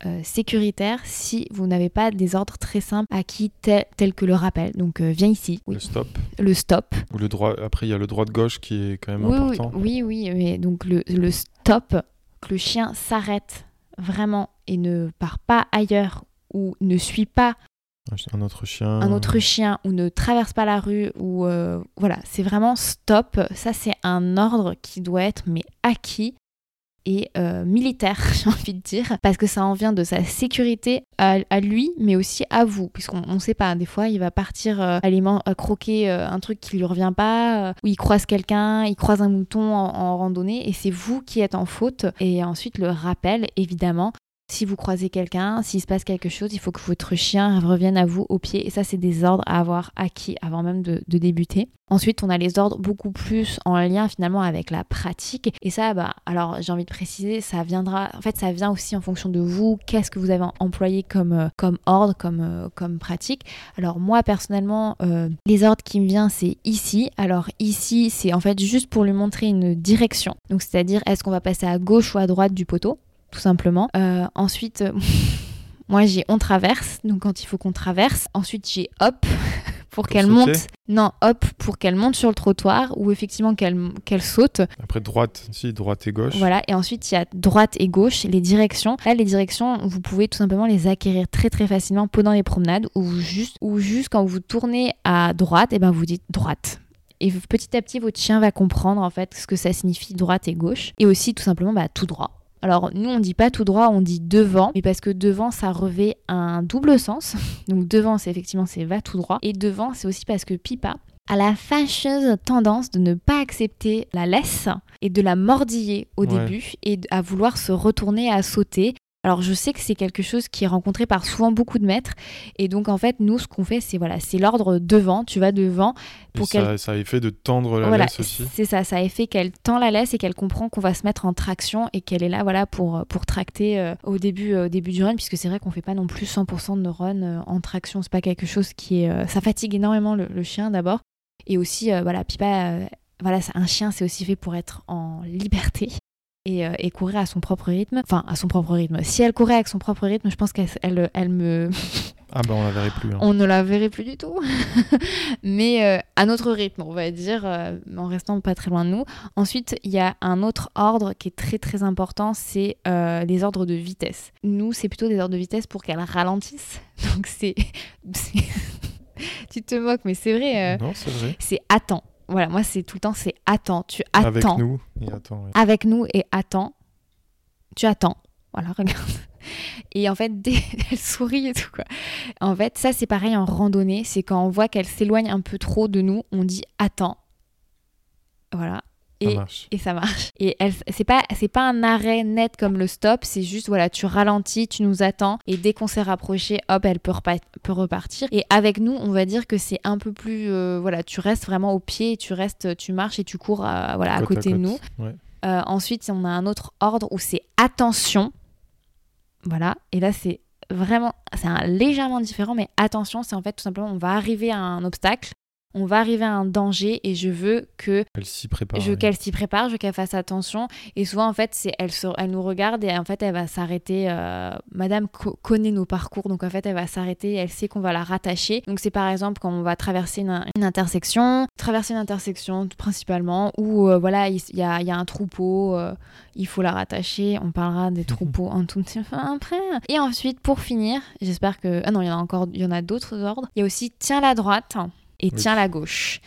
euh, sécuritaire si vous n'avez pas des ordres très simples acquis tel- tels que le rappel. Donc euh, viens ici, oui, Le stop. le stop, Ou le droit. Après, il y a le droit de gauche qui est quand même oui, oui, important. oui, oui, mais donc le, le stop, que le chien s'arrête vraiment et ne part pas ailleurs ou ne suit pas Un autre chien. un autre chien ou ne traverse pas la rue ou euh, voilà, c'est vraiment stop. Ça c'est un ordre qui doit être mais acquis et euh, militaire, j'ai envie de dire, parce que ça en vient de sa sécurité à, lui, mais aussi à vous, puisqu'on ne sait pas, des fois il va partir euh, croquer un truc qui lui revient pas, ou il croise quelqu'un, il croise un mouton en, en randonnée, et c'est vous qui êtes en faute. Et ensuite le rappel, évidemment, si vous croisez quelqu'un, s'il se passe quelque chose, il faut que votre chien revienne à vous au pied. Et ça, c'est des ordres à avoir acquis avant même de, débuter. Ensuite, on a les ordres beaucoup plus en lien finalement avec la pratique. Et ça, bah, alors j'ai envie de préciser, ça viendra. En fait, ça vient aussi en fonction de vous. Qu'est-ce que vous avez employé comme, euh, ordre, comme, euh, comme pratique? Alors moi, personnellement, euh, les ordres qui me viennent, c'est ici. Alors ici, c'est en fait juste pour lui montrer une direction. Donc c'est-à-dire, est-ce qu'on va passer à gauche ou à droite du poteau? Tout simplement. Euh, ensuite, euh, moi j'ai on traverse, donc quand il faut qu'on traverse. Ensuite j'ai hop pour, qu'elle monte. Non, hop pour qu'elle monte sur le trottoir ou effectivement qu'elle qu'elle saute. Après, droite. Si, droite et gauche. Voilà, et ensuite il y a droite et gauche, les directions. Là, les directions, vous pouvez tout simplement les acquérir très très facilement pendant les promenades ou juste, ou juste quand vous tournez à droite, et ben vous dites droite. Et petit à petit, votre chien va comprendre en fait ce que ça signifie droite et gauche. Et aussi tout simplement bah, tout droit. Alors nous on dit pas tout droit, on dit devant, mais parce que devant ça revêt un double sens. Donc devant c'est effectivement c'est va tout droit et devant c'est aussi parce que Pipa a la fâcheuse tendance de ne pas accepter la laisse et de la mordiller au Ouais. début et à vouloir se retourner à sauter. Alors je sais que c'est quelque chose qui est rencontré par souvent beaucoup de maîtres et donc en fait nous ce qu'on fait c'est voilà c'est l'ordre devant tu vas devant pour qu'elle ça, ça a effet de tendre la voilà, laisse aussi. c'est ça, ça a fait qu'elle tend la laisse et qu'elle comprend qu'on va se mettre en traction et qu'elle est là voilà pour, pour tracter euh, au, début, euh, au début du run, puisque c'est vrai qu'on fait pas non plus 100% de nos runs euh, en traction, c'est pas quelque chose qui est... euh, ça fatigue énormément le, le chien d'abord, et aussi, euh, voilà, Pipa, euh, voilà, un chien c'est aussi fait pour être en liberté. Et, euh, et courir à son propre rythme, enfin à son propre rythme. Si elle courait avec son propre rythme, je pense qu'elle elle, elle me, Ah, bah, on la verrait plus. hein. on ne la verrait plus du tout. Mais euh, à notre rythme, on va dire, euh, en restant pas très loin de nous. Ensuite, il y a un autre ordre qui est très très important, c'est euh, les ordres de vitesse. Nous, c'est plutôt des ordres de vitesse pour qu'elle ralentisse. Donc c'est... tu te moques, mais c'est vrai. Non, c'est vrai. c'est attends. Voilà, moi c'est tout le temps c'est attends. Tu attends Avec nous. Et attends, avec nous et attends. tu attends. Voilà, regarde. Et en fait, dès elle sourit et tout quoi. En fait, ça c'est pareil en randonnée, c'est quand on voit qu'elle s'éloigne un peu trop de nous, on dit attends. Voilà. Et Ça marche. et ça marche. Et elle, c'est pas, c'est pas un arrêt net comme le stop, c'est juste voilà, tu ralentis, tu nous attends, et dès qu'on s'est rapproché, hop, elle peut, repa- peut repartir. Et avec nous, on va dire que c'est un peu plus, euh, voilà, tu restes vraiment au pied, et tu restes, tu marches et tu cours, euh, voilà, à Côte côté de côte. nous. Ouais. Euh, ensuite, on a un autre ordre où c'est attention. Voilà. Et là, c'est vraiment, c'est un- légèrement différent, mais attention, c'est en fait tout simplement, on va arriver à un obstacle, on va arriver à un danger, et je veux que Elle s'y prépare. je veux oui. qu'elle s'y prépare, je veux qu'elle fasse attention. Et souvent, en fait, c'est elle, se- elle nous regarde et en fait, elle va s'arrêter. euh, Madame co- connaît nos parcours, donc en fait, elle va s'arrêter. Elle sait qu'on va la rattacher. Donc, c'est par exemple quand on va traverser une, une intersection, traverser une intersection principalement, où euh, voilà, il y a, il y a un troupeau, euh, il faut la rattacher. On parlera des troupeaux un tout petit peu après. Et ensuite, pour finir, j'espère que. Ah non, il y en a encore, il y en a d'autres ordres. Il y a aussi tiens la droite et Oui. tiens la gauche.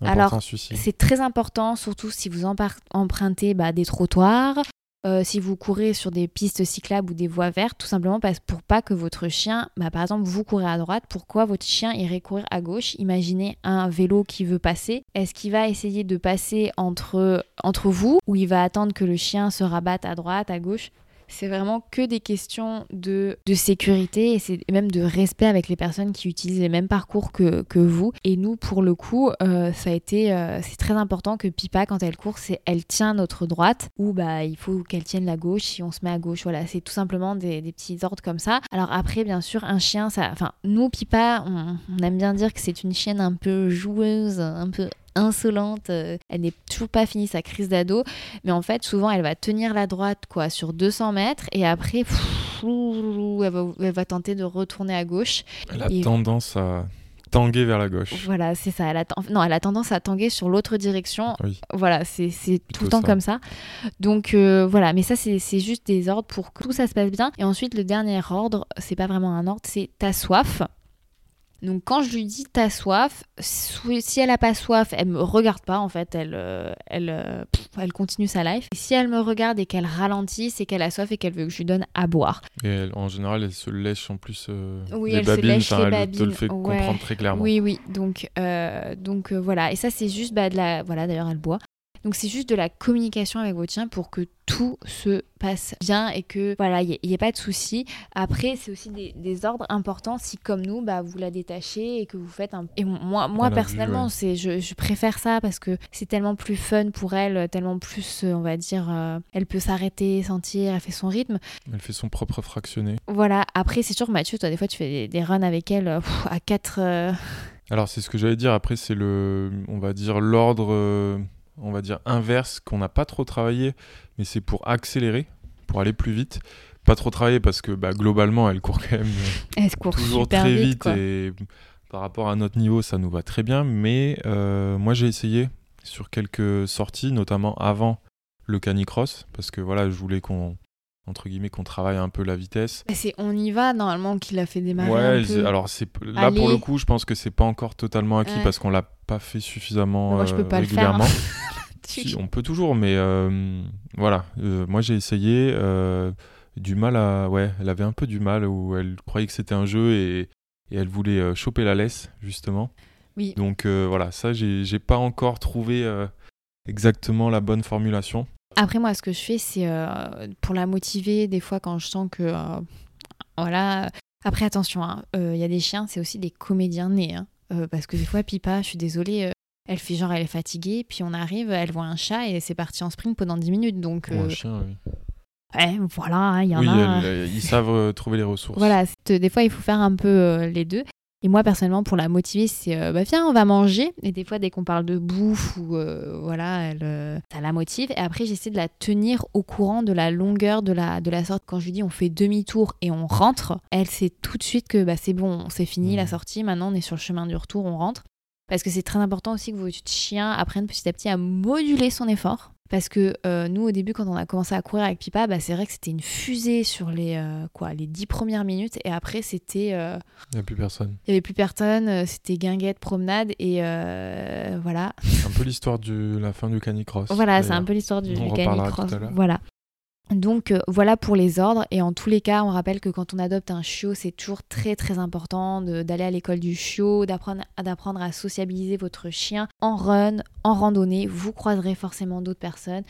Important, alors. C'est très important, surtout si vous empruntez bah, des trottoirs, euh, si vous courez sur des pistes cyclables ou des voies vertes, tout simplement parce, pour pas que votre chien, bah, par exemple, vous courez à droite, pourquoi votre chien irait courir à gauche? Imaginez un vélo qui veut passer. Est-ce qu'il va essayer de passer entre, entre vous ou il va attendre que le chien se rabatte à droite, à gauche? C'est vraiment que des questions de, de sécurité et c'est même de respect avec les personnes qui utilisent les mêmes parcours que, que vous. Et nous, pour le coup, euh, ça a été, euh, c'est très important que Pipa, quand elle court, c'est elle tient notre droite ou bah il faut qu'elle tienne la gauche si on se met à gauche. Voilà, c'est tout simplement des, des petits ordres comme ça. Alors après, bien sûr, un chien, ça, enfin nous Pipa, on aime bien dire que c'est une chienne un peu joueuse, un peu insolente. euh, Elle n'est toujours pas finie sa crise d'ado, mais en fait, souvent, elle va tenir la droite quoi sur 200 mètres et après, pff, elle va, elle va tenter de retourner à gauche. Elle a Et- tendance à tanguer vers la gauche. Voilà, c'est ça. Elle a, non, elle a tendance à tanguer sur l'autre direction. Oui. Voilà, c'est tout le temps ça. comme ça. Donc euh, voilà, mais ça, c'est c'est juste des ordres pour que tout ça se passe bien. Et ensuite, le dernier ordre, c'est pas vraiment un ordre, c'est ta soif. Donc quand je lui dis ta soif, si elle a pas soif, elle me regarde pas en fait, elle, euh, elle, euh, pff, elle continue sa life. Et si elle me regarde et qu'elle ralentit, c'est qu'elle a soif et qu'elle veut que je lui donne à boire. Et elle- en général, elle se lèche en plus euh, Oui, les elle se babines. lèche enfin, les elle te le fait ouais. comprendre très clairement. Oui, oui. Donc, euh, donc euh, voilà. Et ça, c'est juste bah, de la. Voilà, d'ailleurs, elle boit. Donc, c'est juste de la communication avec votre chien pour que tout se passe bien et que voilà, il n'y ait pas de soucis. Après, c'est aussi des, des ordres importants si, comme nous, bah, vous la détachez et que vous faites un. Et moi, moi personnellement, ouais. c'est, je, je préfère ça parce que c'est tellement plus fun pour elle, tellement plus, euh, on va dire, euh, elle peut s'arrêter, sentir, elle fait son rythme. Elle fait son propre fractionné. Voilà. Après, c'est sûr, Mathieu, toi, des fois, tu fais des, des runs avec elle euh, pff, à 4. Alors, c'est ce que j'allais dire. Après, c'est le, on va dire, l'ordre, euh, on va dire, inverse qu'on n'a pas trop travaillé, mais c'est pour accélérer, pour aller plus vite. Pas trop travailler parce que bah, globalement, elle court quand même euh, Elle se court toujours très vite, vite, quoi. et par rapport à notre niveau, ça nous va très bien. Mais euh, moi, j'ai essayé sur quelques sorties, notamment avant le canicross, parce que voilà, je voulais qu'on, entre guillemets, qu'on travaille un peu la vitesse. C'est on y va normalement qu'il a fait démarrer Ouais, un peu. alors c'est là pour le coup, je pense que c'est pas encore totalement acquis Ouais. parce qu'on l'a pas fait suffisamment Moi, je peux pas le faire. régulièrement. Si, on peut toujours, mais euh, voilà. Euh, moi, j'ai essayé. euh, du mal à. Ouais, elle avait un peu du mal où elle croyait que c'était un jeu et, et elle voulait euh, choper la laisse, justement. Oui. Donc euh, voilà, ça, j'ai j'ai pas encore trouvé euh, exactement la bonne formulation. Après moi, ce que je fais, c'est euh, pour la motiver. Des fois, quand je sens que euh, voilà. Après, attention, hein, euh, il y a des chiens, c'est aussi des comédiens nés. hein. Parce que des fois, Pipa, je suis désolée. elle fait genre, elle est fatiguée, puis on arrive, elle voit un chat et c'est parti en sprint pendant 10 minutes. Donc, Ou un chien, oui. ouais, voilà, hein, il y en Oui, a. ils savent trouver les ressources. Voilà, des fois il faut faire un peu les deux. Et moi personnellement, pour la motiver, c'est euh, bah viens, on va manger. Et des fois, dès qu'on parle de bouffe ou euh, voilà, elle, euh, ça la motive. Et après, j'essaie de la tenir au courant de la longueur de la, de la sorte. Quand je lui dis on fait demi-tour et on rentre, elle sait tout de suite que bah, c'est bon, c'est fini la Mhm. sortie. Maintenant, on est sur le chemin du retour, on rentre. Parce que c'est très important aussi que votre chien apprenne petit à petit à moduler son effort. Parce que euh, nous, au début, quand on a commencé à courir avec Pipa, bah, c'est vrai que c'était une fusée sur les, euh, quoi, les dix premières minutes. Et après, c'était. euh, Il n'y a plus personne. il n'y avait plus personne, c'était guinguette, promenade. Et voilà. C'est un peu l'histoire de la fin du canicross. Voilà, c'est un peu l'histoire du, du canicross. Voilà. Donc euh, voilà pour les ordres. Et en tous les cas on rappelle que quand on adopte un chiot c'est toujours très très important d'aller à l'école du chiot, d'apprendre à sociabiliser votre chien en run, en randonnée, vous croiserez forcément d'autres personnes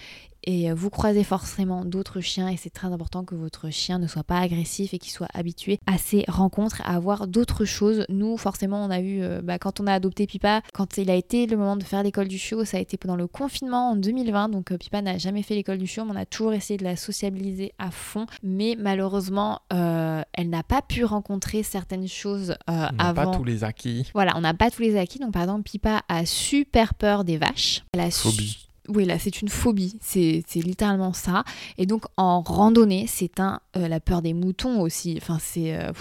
et euh, vous croisez forcément d'autres chiens et c'est très important que votre chien ne soit pas agressif et qu'il soit habitué à ces rencontres, à avoir d'autres choses. Nous forcément on a eu, euh, bah, quand on a adopté Pipa, quand il a été le moment de faire l'école du chiot, ça a été pendant le confinement en 2020 donc euh, Pipa n'a jamais fait l'école du chiot mais on a toujours essayé de la sociabiliser à fond mais malheureusement euh, elle n'a pas pu rencontrer certaines choses euh, On n'a avant. pas tous les acquis. Voilà, on n'a pas tous les acquis. Donc, par exemple, Pipa a super peur des vaches. Elle a Phobie. Oui, là, c'est une phobie. C'est c'est littéralement ça. Et donc, en randonnée, c'est un euh, la peur des moutons aussi. Enfin, c'est. euh,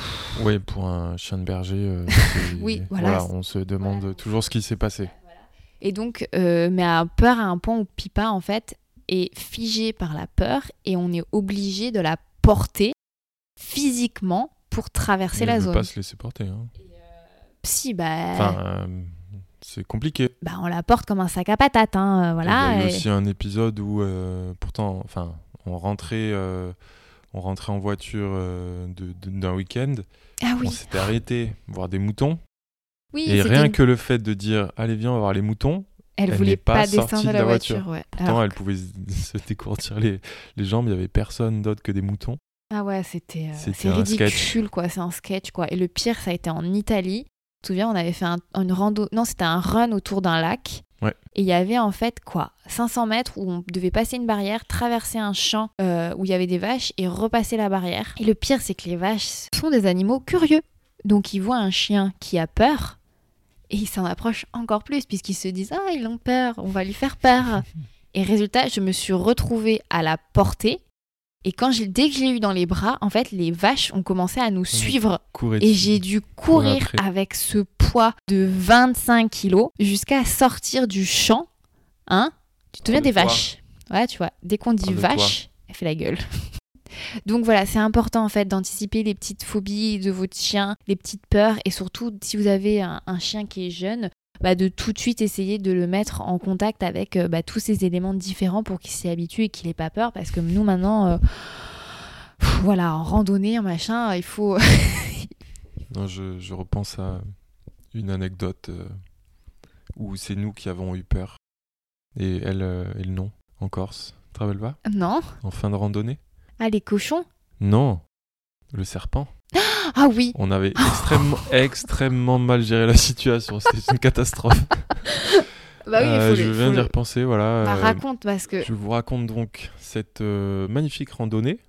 Oui, pour un chien de berger, euh, Oui, voilà, on se demande toujours ce qui s'est passé. Et donc, mais a peur à un point où Pipa, en fait, est figé par la peur et on est obligé de la porter physiquement pour traverser la elle veut zone. pas se laisser porter. hein. Si, bah, Enfin, c'est compliqué. bah, on la porte comme un sac à patates. Hein, euh, voilà. Il y a eu et- aussi un épisode où, euh, pourtant, enfin, on rentrait, euh, on rentrait en voiture euh, d'un week-end. Ah oui, On s'était arrêté voir des moutons. oui et rien une- que le fait de dire, allez, viens, on va voir les moutons. Elle, Elle voulait pas pas, descendre de la, voiture. voiture. ouais. Pourtant, Alors elle pouvait se décourtir les, les jambes. Il y avait personne d'autre que des moutons. Ah ouais, c'était euh, sketch. ridicule quoi, c'est un sketch quoi. Et le pire, ça a été en Italie. Te souviens, on avait fait un, une rando, non, c'était un run autour d'un lac. Ouais. Et il y avait en fait quoi 500 mètres où on devait passer une barrière, traverser un champ euh, où il y avait des vaches et repasser la barrière. Et le pire, c'est que les vaches sont des animaux curieux. Donc ils voient un chien qui a peur et ils s'en approchent encore plus puisqu'ils se disent Ah, ils ont peur, on va lui faire peur. Et résultat, je me suis retrouvée à la porter. Et quand j'ai- dès que je l'ai eu dans les bras, en fait, les vaches ont commencé à nous suivre. Et j'ai dû courir après. avec ce poids de 25 kilos jusqu'à sortir du champ. Hein Tu te souviens de des vaches? Ouais, tu vois, dès qu'on dit vache, elle fait la gueule. Donc voilà, c'est important en fait d'anticiper les petites phobies de votre chien, les petites peurs et surtout si vous avez un, un chien qui est jeune, bah, de tout de suite essayer de le mettre en contact avec euh, bah, tous ces éléments différents pour qu'il s'y habitue et qu'il ait pas peur. Parce que nous maintenant, euh, pff, voilà, en randonnée, en machin, il faut... Non, je, je repense à une anecdote euh, où c'est nous qui avons eu peur. Et elle, euh, elle non, en Corse. Tu te rappelles pas? Non. En fin de randonnée? Ah, les cochons? Non, le serpent. Ah oui On avait extrêmement, extrêmement mal géré la situation. C'était une catastrophe. Bah oui, Euh, faut je le- viens d'y le- repenser, voilà. Bah, euh, raconte parce que... je vous raconte donc cette euh, magnifique randonnée.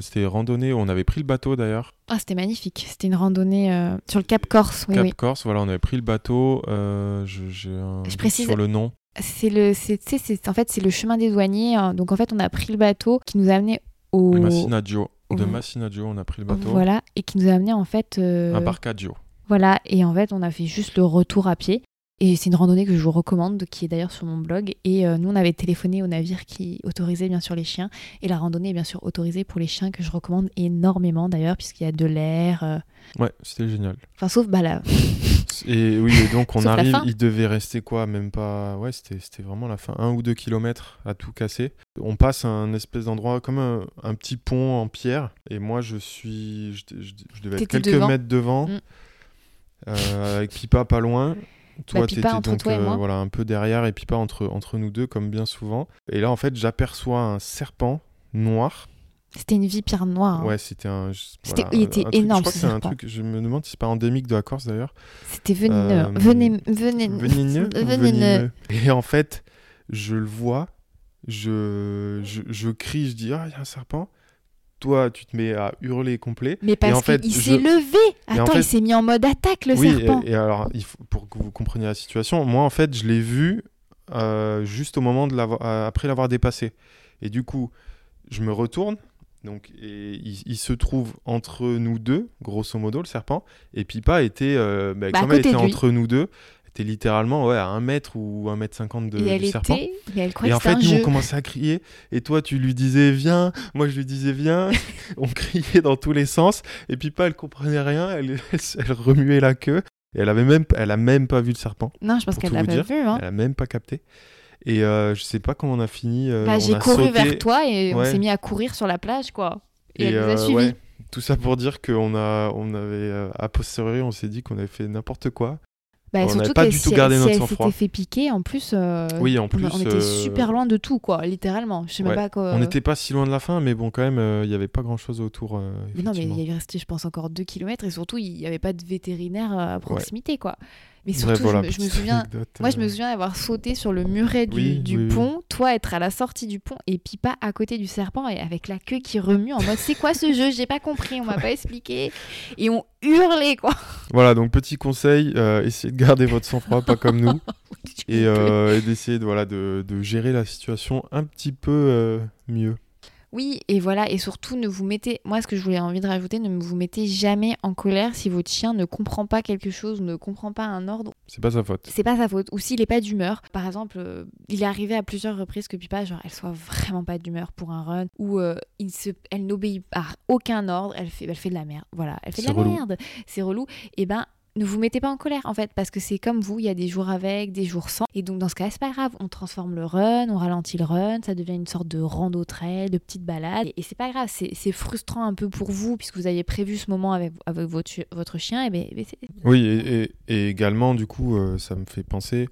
C'était randonnée, on avait pris le bateau d'ailleurs. Ah, c'était magnifique. C'était une randonnée sur le Cap Corse. Oui, Cap oui. Corse, voilà, on avait pris le bateau. je- J'ai un Je précise- sur le nom. C'est le, c'est- en fait, c'est le chemin des douaniers. hein. Donc, en fait, on a pris le bateau qui nous a amené au. Massinaggio. De au- Massinaggio, on a pris le bateau. Voilà, et qui nous a amené en fait. euh, Un Barcaggio. Voilà, et en fait, on a fait juste le retour à pied. Et c'est une randonnée que je vous recommande, qui est d'ailleurs sur mon blog. Et euh, nous, on avait téléphoné au navire qui autorisait bien sûr les chiens. Et la randonnée est bien sûr autorisée pour les chiens, que je recommande énormément d'ailleurs, puisqu'il y a de l'air. euh, Ouais, c'était génial. Enfin, sauf bah, Et oui, et donc on arrive, il devait rester quoi Même pas. Ouais, c'était vraiment la fin. Un ou deux kilomètres à tout casser. On passe à un espèce d'endroit comme un, un petit pont en pierre. Et moi, je suis. Je, je- je devais être quelques devant. mètres devant. Mm. euh, avec Pipa pas loin. Toi, Bah, t'étais donc toi euh, voilà, un peu derrière et Pipa entre, entre nous deux, comme bien souvent. Et là, en fait, j'aperçois un serpent noir. C'était une vipère noire. hein. Ouais, c'était un. C'était- voilà, il était un truc- énorme, Je crois que ce c'est un truc. Je me demande si c'est pas endémique de la Corse d'ailleurs. C'était venimeux. Euh, venimeux. venimeux Et en fait, je le vois, je, je, je crie, je dis Ah, il y a un serpent. Toi, tu te mets à hurler complet. Mais parce en fait, qu'il je- s'est levé. En Attends, fait- il s'est mis en mode attaque, le oui, serpent. Et, et alors, il faut, pour que vous compreniez la situation, moi, en fait, je l'ai vu euh, juste au moment de l'avoir, euh, après l'avoir dépassé. Et du coup, je me retourne. Donc, et il, il se trouve entre nous deux, grosso modo, le serpent. Et Pipa était, euh, bah, Bah, comme elle était entre nous deux, était littéralement ouais, à un mètre ou un mètre cinquante de, et elle du serpent. était. Mais elle croyait Et en fait, nous, jeu. on commençait à crier. Et toi, tu lui disais, viens. Moi, je lui disais, viens. on criait dans tous les sens. Et Pipa, elle comprenait rien. Elle, elle, elle remuait la queue. Et elle avait même, elle a même pas vu le serpent. Non, je pense qu'elle l'a pas vu. Hein. Elle a même pas capté. Et euh, je sais pas comment on a fini. euh, Bah, j'ai couru sauté. vers toi et on s'est mis à courir sur la plage, quoi. Et, elle nous a euh, suivis. ouais, tout ça pour dire qu'on a, on avait, euh, a posteriori, on s'est dit qu'on avait fait n'importe quoi. Bah, on surtout pas du si tout gardé elle, notre si sang-froid. s'était fait piquer, en plus, euh, Oui, en plus. on était euh, super loin de tout, quoi, littéralement. Je sais même pas quoi. On n'était pas si loin de la fin, mais bon, quand même, euh, il n'y avait pas grand chose autour. euh, Mais non, mais il y restait, je pense, encore 2 km et surtout, il n'y avait pas de vétérinaire euh, à proximité, quoi. Mais Ouais, surtout, voilà, je, me, je me petite souviens. anecdote, Moi, je me euh, souviens d'avoir sauté sur le muret du, Oui, du oui, oui. pont, toi être à la sortie du pont et Pipa à côté du serpent et avec la queue qui remue en mode c'est quoi ce jeu? J'ai pas compris, on m'a pas expliqué. Et on hurlait quoi. Voilà, donc petit conseil, euh, essayez de garder votre sang-froid, pas comme nous, et, euh, et d'essayer de, voilà, de, de gérer la situation un petit peu mieux. Oui, et voilà, et surtout ne vous mettez, moi ce que je voulais envie de rajouter, ne vous mettez jamais en colère si votre chien ne comprend pas quelque chose, ne comprend pas un ordre C'est pas sa faute. c'est pas sa faute. Ou s'il est pas d'humeur. Par exemple, euh, il est arrivé à plusieurs reprises que Pipa, genre, elle soit vraiment pas d'humeur pour un run, ou euh, il se, elle n'obéit à aucun ordre, elle fait, elle fait de la merde. Voilà, elle fait de la relou. merde. C'est relou. Et ben. Ne vous mettez pas en colère en fait parce que c'est comme vous, il y a des jours avec, des jours sans. Et donc dans ce cas, c'est pas grave, on transforme le run, on ralentit le run, ça devient une sorte de rando trail, de petite balade. Et, et c'est pas grave, c'est frustrant un peu pour vous puisque vous aviez prévu ce moment avec, avec votre, chi- votre chien. Et ben, ben, Oui, et, également, du coup, euh, ça me fait penser,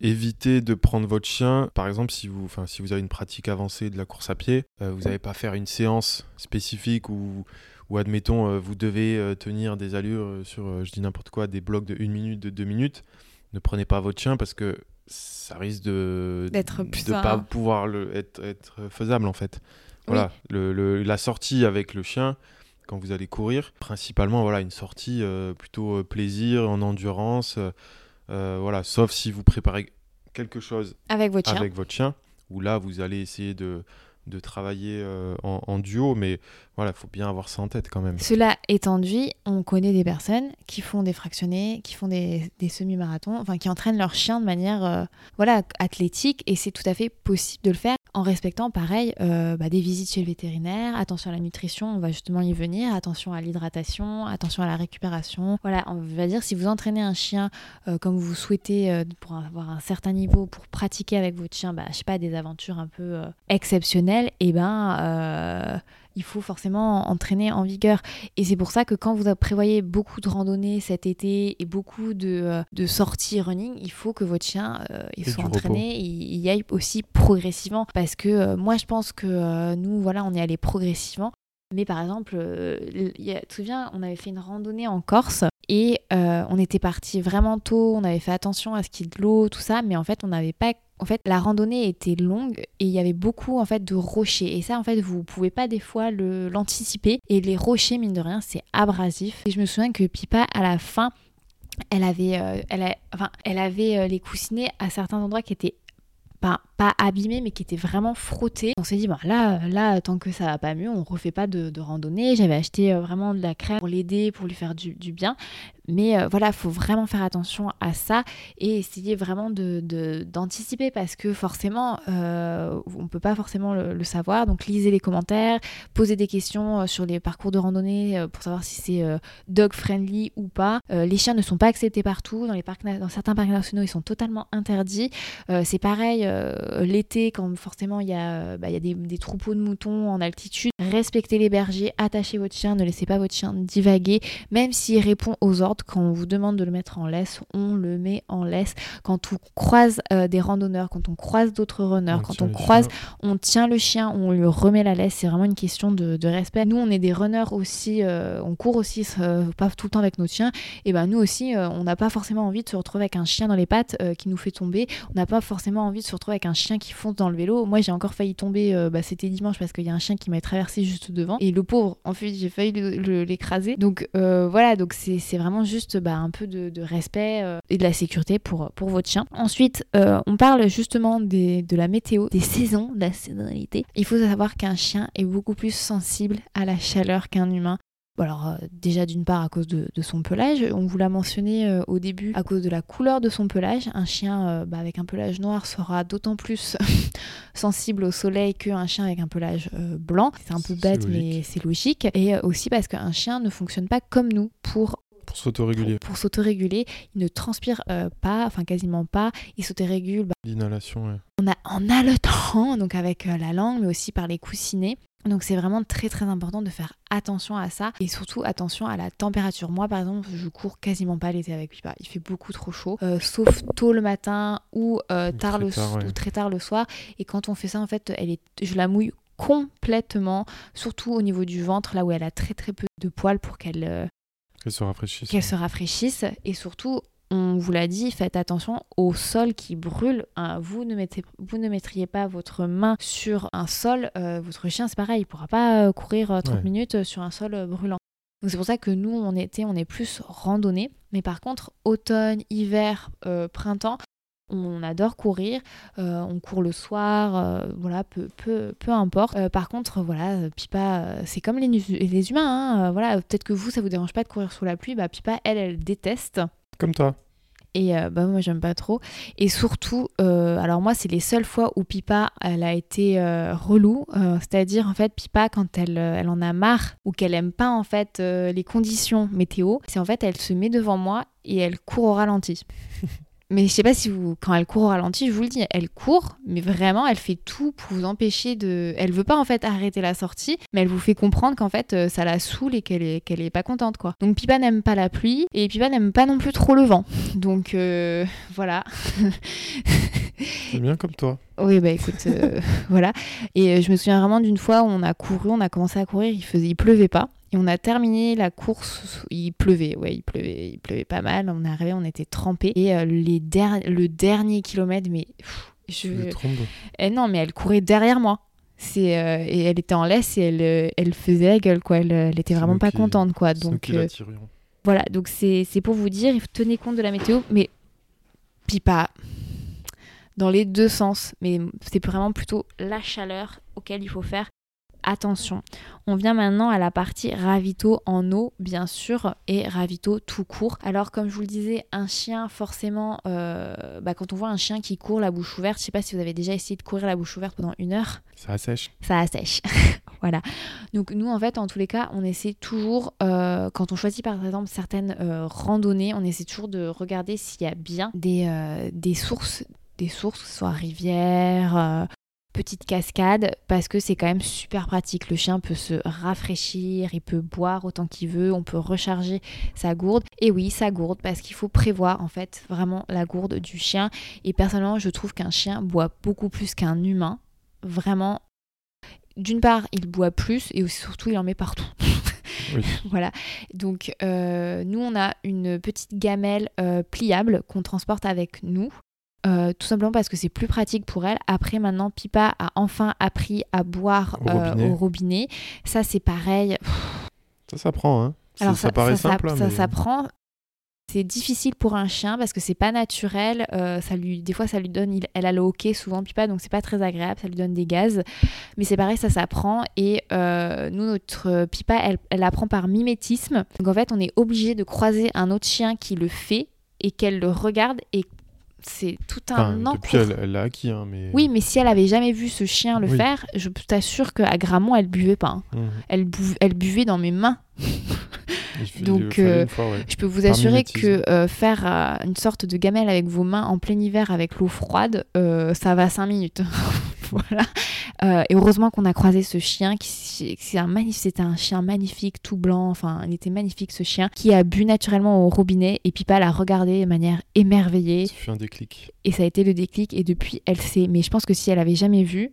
évitez de prendre votre chien, par exemple, si vous, si vous avez une pratique avancée de la course à pied, euh, vous n'allez pas faire une séance spécifique où, où admettons, euh, vous devez euh, tenir des allures euh, sur, je dis n'importe quoi, des blocs de 1 minute, de 2 minutes. Ne prenez pas votre chien parce que ça risque de un- pas pouvoir le, être, être faisable en fait. Voilà, le, le- la sortie avec le chien, quand vous allez courir, principalement voilà une sortie euh, plutôt plaisir, en endurance, euh, voilà, sauf si vous préparez quelque chose avec votre chien. avec votre chien, où là vous allez essayer de, de travailler euh, en, duo, mais voilà, il faut bien avoir ça en tête quand même. Cela étant dit, on connaît des personnes qui font des fractionnés, qui font des, des semi-marathons, enfin qui entraînent leur chien de manière euh, voilà, athlétique et c'est tout à fait possible de le faire en respectant pareil euh, bah, des visites chez le vétérinaire, attention à la nutrition, on va justement y venir, attention à l'hydratation, attention à la récupération. Voilà, on va dire si vous entraînez un chien euh, comme vous souhaitez euh, pour avoir un certain niveau, pour pratiquer avec votre chien, bah, je sais pas, des aventures un peu exceptionnelles, et ben euh, il faut forcément entraîner en vigueur. Et c'est pour ça que quand vous prévoyez beaucoup de randonnées cet été et beaucoup de, euh, de sorties running, il faut que votre chien euh, il Et soit du entraîné, il y aille aussi progressivement. Parce que euh, moi, je pense que euh, nous, voilà, on est allé progressivement. Mais par exemple, euh, tu te souviens, on avait fait une randonnée en Corse et euh, on était parti vraiment tôt, on avait fait attention à ce qu'il y ait de l'eau, tout ça, mais en fait, on n'avait pas. En fait, la randonnée était longue et il y avait beaucoup en fait de rochers. Et ça, en fait, vous pouvez pas des fois le- l'anticiper. Et les rochers, mine de rien, c'est abrasif. Et je me souviens que Pipa, à la fin, elle avait, euh, elle avait euh, les coussinets à certains endroits qui étaient pas, pas abîmés, mais qui étaient vraiment frottés. On s'est dit, bon, là, là, tant que ça va pas mieux, on refait pas de, randonnée. J'avais acheté euh, vraiment de la crème pour l'aider, pour lui faire du, bien. Mais euh, voilà, faut vraiment faire attention à ça et essayer vraiment d'anticiper parce que forcément, euh, on peut pas forcément le, savoir. Donc, lisez les commentaires, posez des questions sur les parcours de randonnée pour savoir si c'est dog friendly ou pas. Les chiens ne sont pas acceptés partout. Dans, les parcs, dans certains parcs nationaux, ils sont totalement interdits. C'est pareil l'été, quand forcément il y a, euh, bah, il y a des, des troupeaux de moutons en altitude. Respectez les bergers, attachez votre chien, ne laissez pas votre chien divaguer. Même s'il répond aux ordres, quand on vous demande de le mettre en laisse, on le met en laisse. Quand on croise euh, des randonneurs, quand on croise d'autres runners, On quand on croise on tient le chien, on lui remet la laisse, c'est vraiment une question de, de respect. Nous, on est des runners aussi, euh, on court aussi, euh, pas tout le temps avec nos chiens. Et ben nous aussi, euh, on n'a pas forcément envie de se retrouver avec un chien dans les pattes euh, qui nous fait tomber. On n'a pas forcément envie de se retrouver avec un chien qui fonce dans le vélo. Moi, j'ai encore failli tomber, euh, bah, c'était dimanche parce qu'il y a un chien qui m'a traversé juste devant. Et le pauvre, en fait, j'ai failli l'écraser. Donc euh, voilà, donc c'est vraiment juste bah, un peu de, respect euh, et de la sécurité pour, pour votre chien. Ensuite, on parle justement de la météo, des saisons, de la saisonnalité. Il faut savoir qu'un chien est beaucoup plus sensible à la chaleur qu'un humain. Bon, alors euh, déjà d'une part à cause de, de son pelage, on vous l'a mentionné euh, au début, à cause de la couleur de son pelage. Un chien euh, bah, avec un pelage noir sera d'autant plus sensible au soleil qu'un chien avec un pelage blanc. C'est un peu bête mais c'est logique. Et aussi parce qu'un chien ne fonctionne pas comme nous pour Pour s'autoréguler. Pour, s'autoréguler. Il ne transpire euh, pas, enfin quasiment pas. Il s'autorégule. Bah, L'inhalation, ouais. On a en haletant, donc avec euh, la langue, mais aussi par les coussinets. Donc c'est vraiment très très important de faire attention à ça et surtout attention à la température. Moi par exemple je cours quasiment pas l'été avec Pipa, il fait beaucoup trop chaud, euh, sauf tôt le matin ou, tard le ou très tard le soir. Et quand on fait ça en fait, elle est, je la mouille complètement, surtout au niveau du ventre, là où elle a très très peu de poils pour qu'elle euh, se rafraîchisse. Qu'elle se rafraîchisse. Et surtout, on vous l'a dit, faites attention au sol qui brûle. Hein. vous, ne mettez, vous ne mettriez pas votre main sur un sol. Euh, votre chien, c'est pareil, il ne pourra pas euh, courir 30 minutes sur un sol brûlant. Donc c'est pour ça que nous, on était, on est plus randonnée. Mais par contre, automne, hiver, printemps, on adore courir, euh, on court le soir, euh, voilà, peu, peu, peu importe. Euh, par contre, voilà, Pipa, c'est comme les, les humains, hein, voilà, peut-être que vous, ça vous dérange pas de courir sous la pluie, bah Pipa, elle, elle déteste. Comme toi. Et bah moi j'aime pas trop. Et surtout, alors moi c'est les seules fois où Pipa elle a été relou, c'est-à-dire en fait Pipa quand elle, elle en a marre ou qu'elle aime pas en fait les conditions météo, c'est en fait elle se met devant moi et elle court au ralenti. Mais je sais pas si vous, quand elle court au ralenti, je vous le dis, elle court, mais vraiment, elle fait tout pour vous empêcher de. Elle veut pas en fait arrêter la sortie, mais elle vous fait comprendre qu'en fait, euh, ça la saoule et qu'elle est, qu'elle est pas contente, quoi. Donc Pipa n'aime pas la pluie et Pipa n'aime pas non plus trop le vent. Donc euh, voilà. C'est bien comme toi. Oui, bah écoute, euh, voilà. Et je me souviens vraiment d'une fois où on a couru, on a commencé à courir, il faisait, il pleuvait pas. Et on a terminé la course, il pleuvait, ouais, il pleuvait, il pleuvait pas mal. On est arrivé, on était trempés. Et euh, les le dernier kilomètre, mais je. Eh non, mais elle courait derrière moi. C'est euh, et elle était en laisse et elle, euh, elle faisait la gueule, quoi. Elle, elle était vraiment pas contente, quoi. Donc voilà, donc c'est pour vous dire, il faut tenir compte de la météo, mais puis pas dans les deux sens, mais c'est vraiment plutôt la chaleur auquel il faut faire attention. On vient maintenant à la partie ravito en eau, bien sûr, et ravito tout court. Alors, comme je vous le disais, un chien, forcément, euh, bah, quand on voit un chien qui court la bouche ouverte, je sais pas si vous avez déjà essayé de courir la bouche ouverte pendant une heure. Ça assèche. Ça assèche. voilà. Donc, nous, en fait, en tous les cas, on essaie toujours, euh, quand on choisit par exemple certaines euh, randonnées, on essaie toujours de regarder s'il y a bien des, des sources des sources, soit rivières, petite cascade parce que c'est quand même super pratique. Le chien peut se rafraîchir, il peut boire autant qu'il veut, on peut recharger sa gourde. Et oui, sa gourde parce qu'il faut prévoir en fait vraiment la gourde du chien. Et personnellement, je trouve qu'un chien boit beaucoup plus qu'un humain. Vraiment. D'une part, il boit plus et surtout, il en met partout. voilà. Donc, euh, nous, on a une petite gamelle euh, pliable qu'on transporte avec nous. Euh, tout simplement parce que c'est plus pratique pour elle. Après, maintenant, Pipa a enfin appris à boire au robinet. Euh, ça, c'est pareil. Ça s'apprend, hein Alors, ça, paraît simple. Ça, s'apprend. C'est difficile pour un chien parce que c'est pas naturel. Euh, ça lui, des fois, ça lui donne. elle a le hockey souvent, Pipa, donc c'est pas très agréable. Ça lui donne des gaz. Mais c'est pareil, ça s'apprend. Et nous, notre Pipa, elle, elle apprend par mimétisme. Donc en fait, on est obligé de croiser un autre chien qui le fait et qu'elle le regarde et c'est tout un enfin, Depuis, elle l'a acquis. Hein, mais... Oui, mais si elle avait jamais vu ce chien le faire, je t'assure qu'à Gramont, elle buvait pas. Hein. Mmh. Elle, elle, buvait dans mes mains. Donc, euh, je peux vous assurer que euh, faire euh, une sorte de gamelle avec vos mains en plein hiver avec l'eau froide, ça va 5 minutes. voilà. et heureusement qu'on a croisé ce chien, qui c'est un c'était un chien magnifique, tout blanc. Enfin, il était magnifique ce chien, qui a bu naturellement au robinet et Pipa l'a regardé de manière émerveillée. Ça un déclic. Et ça a été le déclic. Et depuis, elle sait. Mais je pense que si elle avait jamais vu,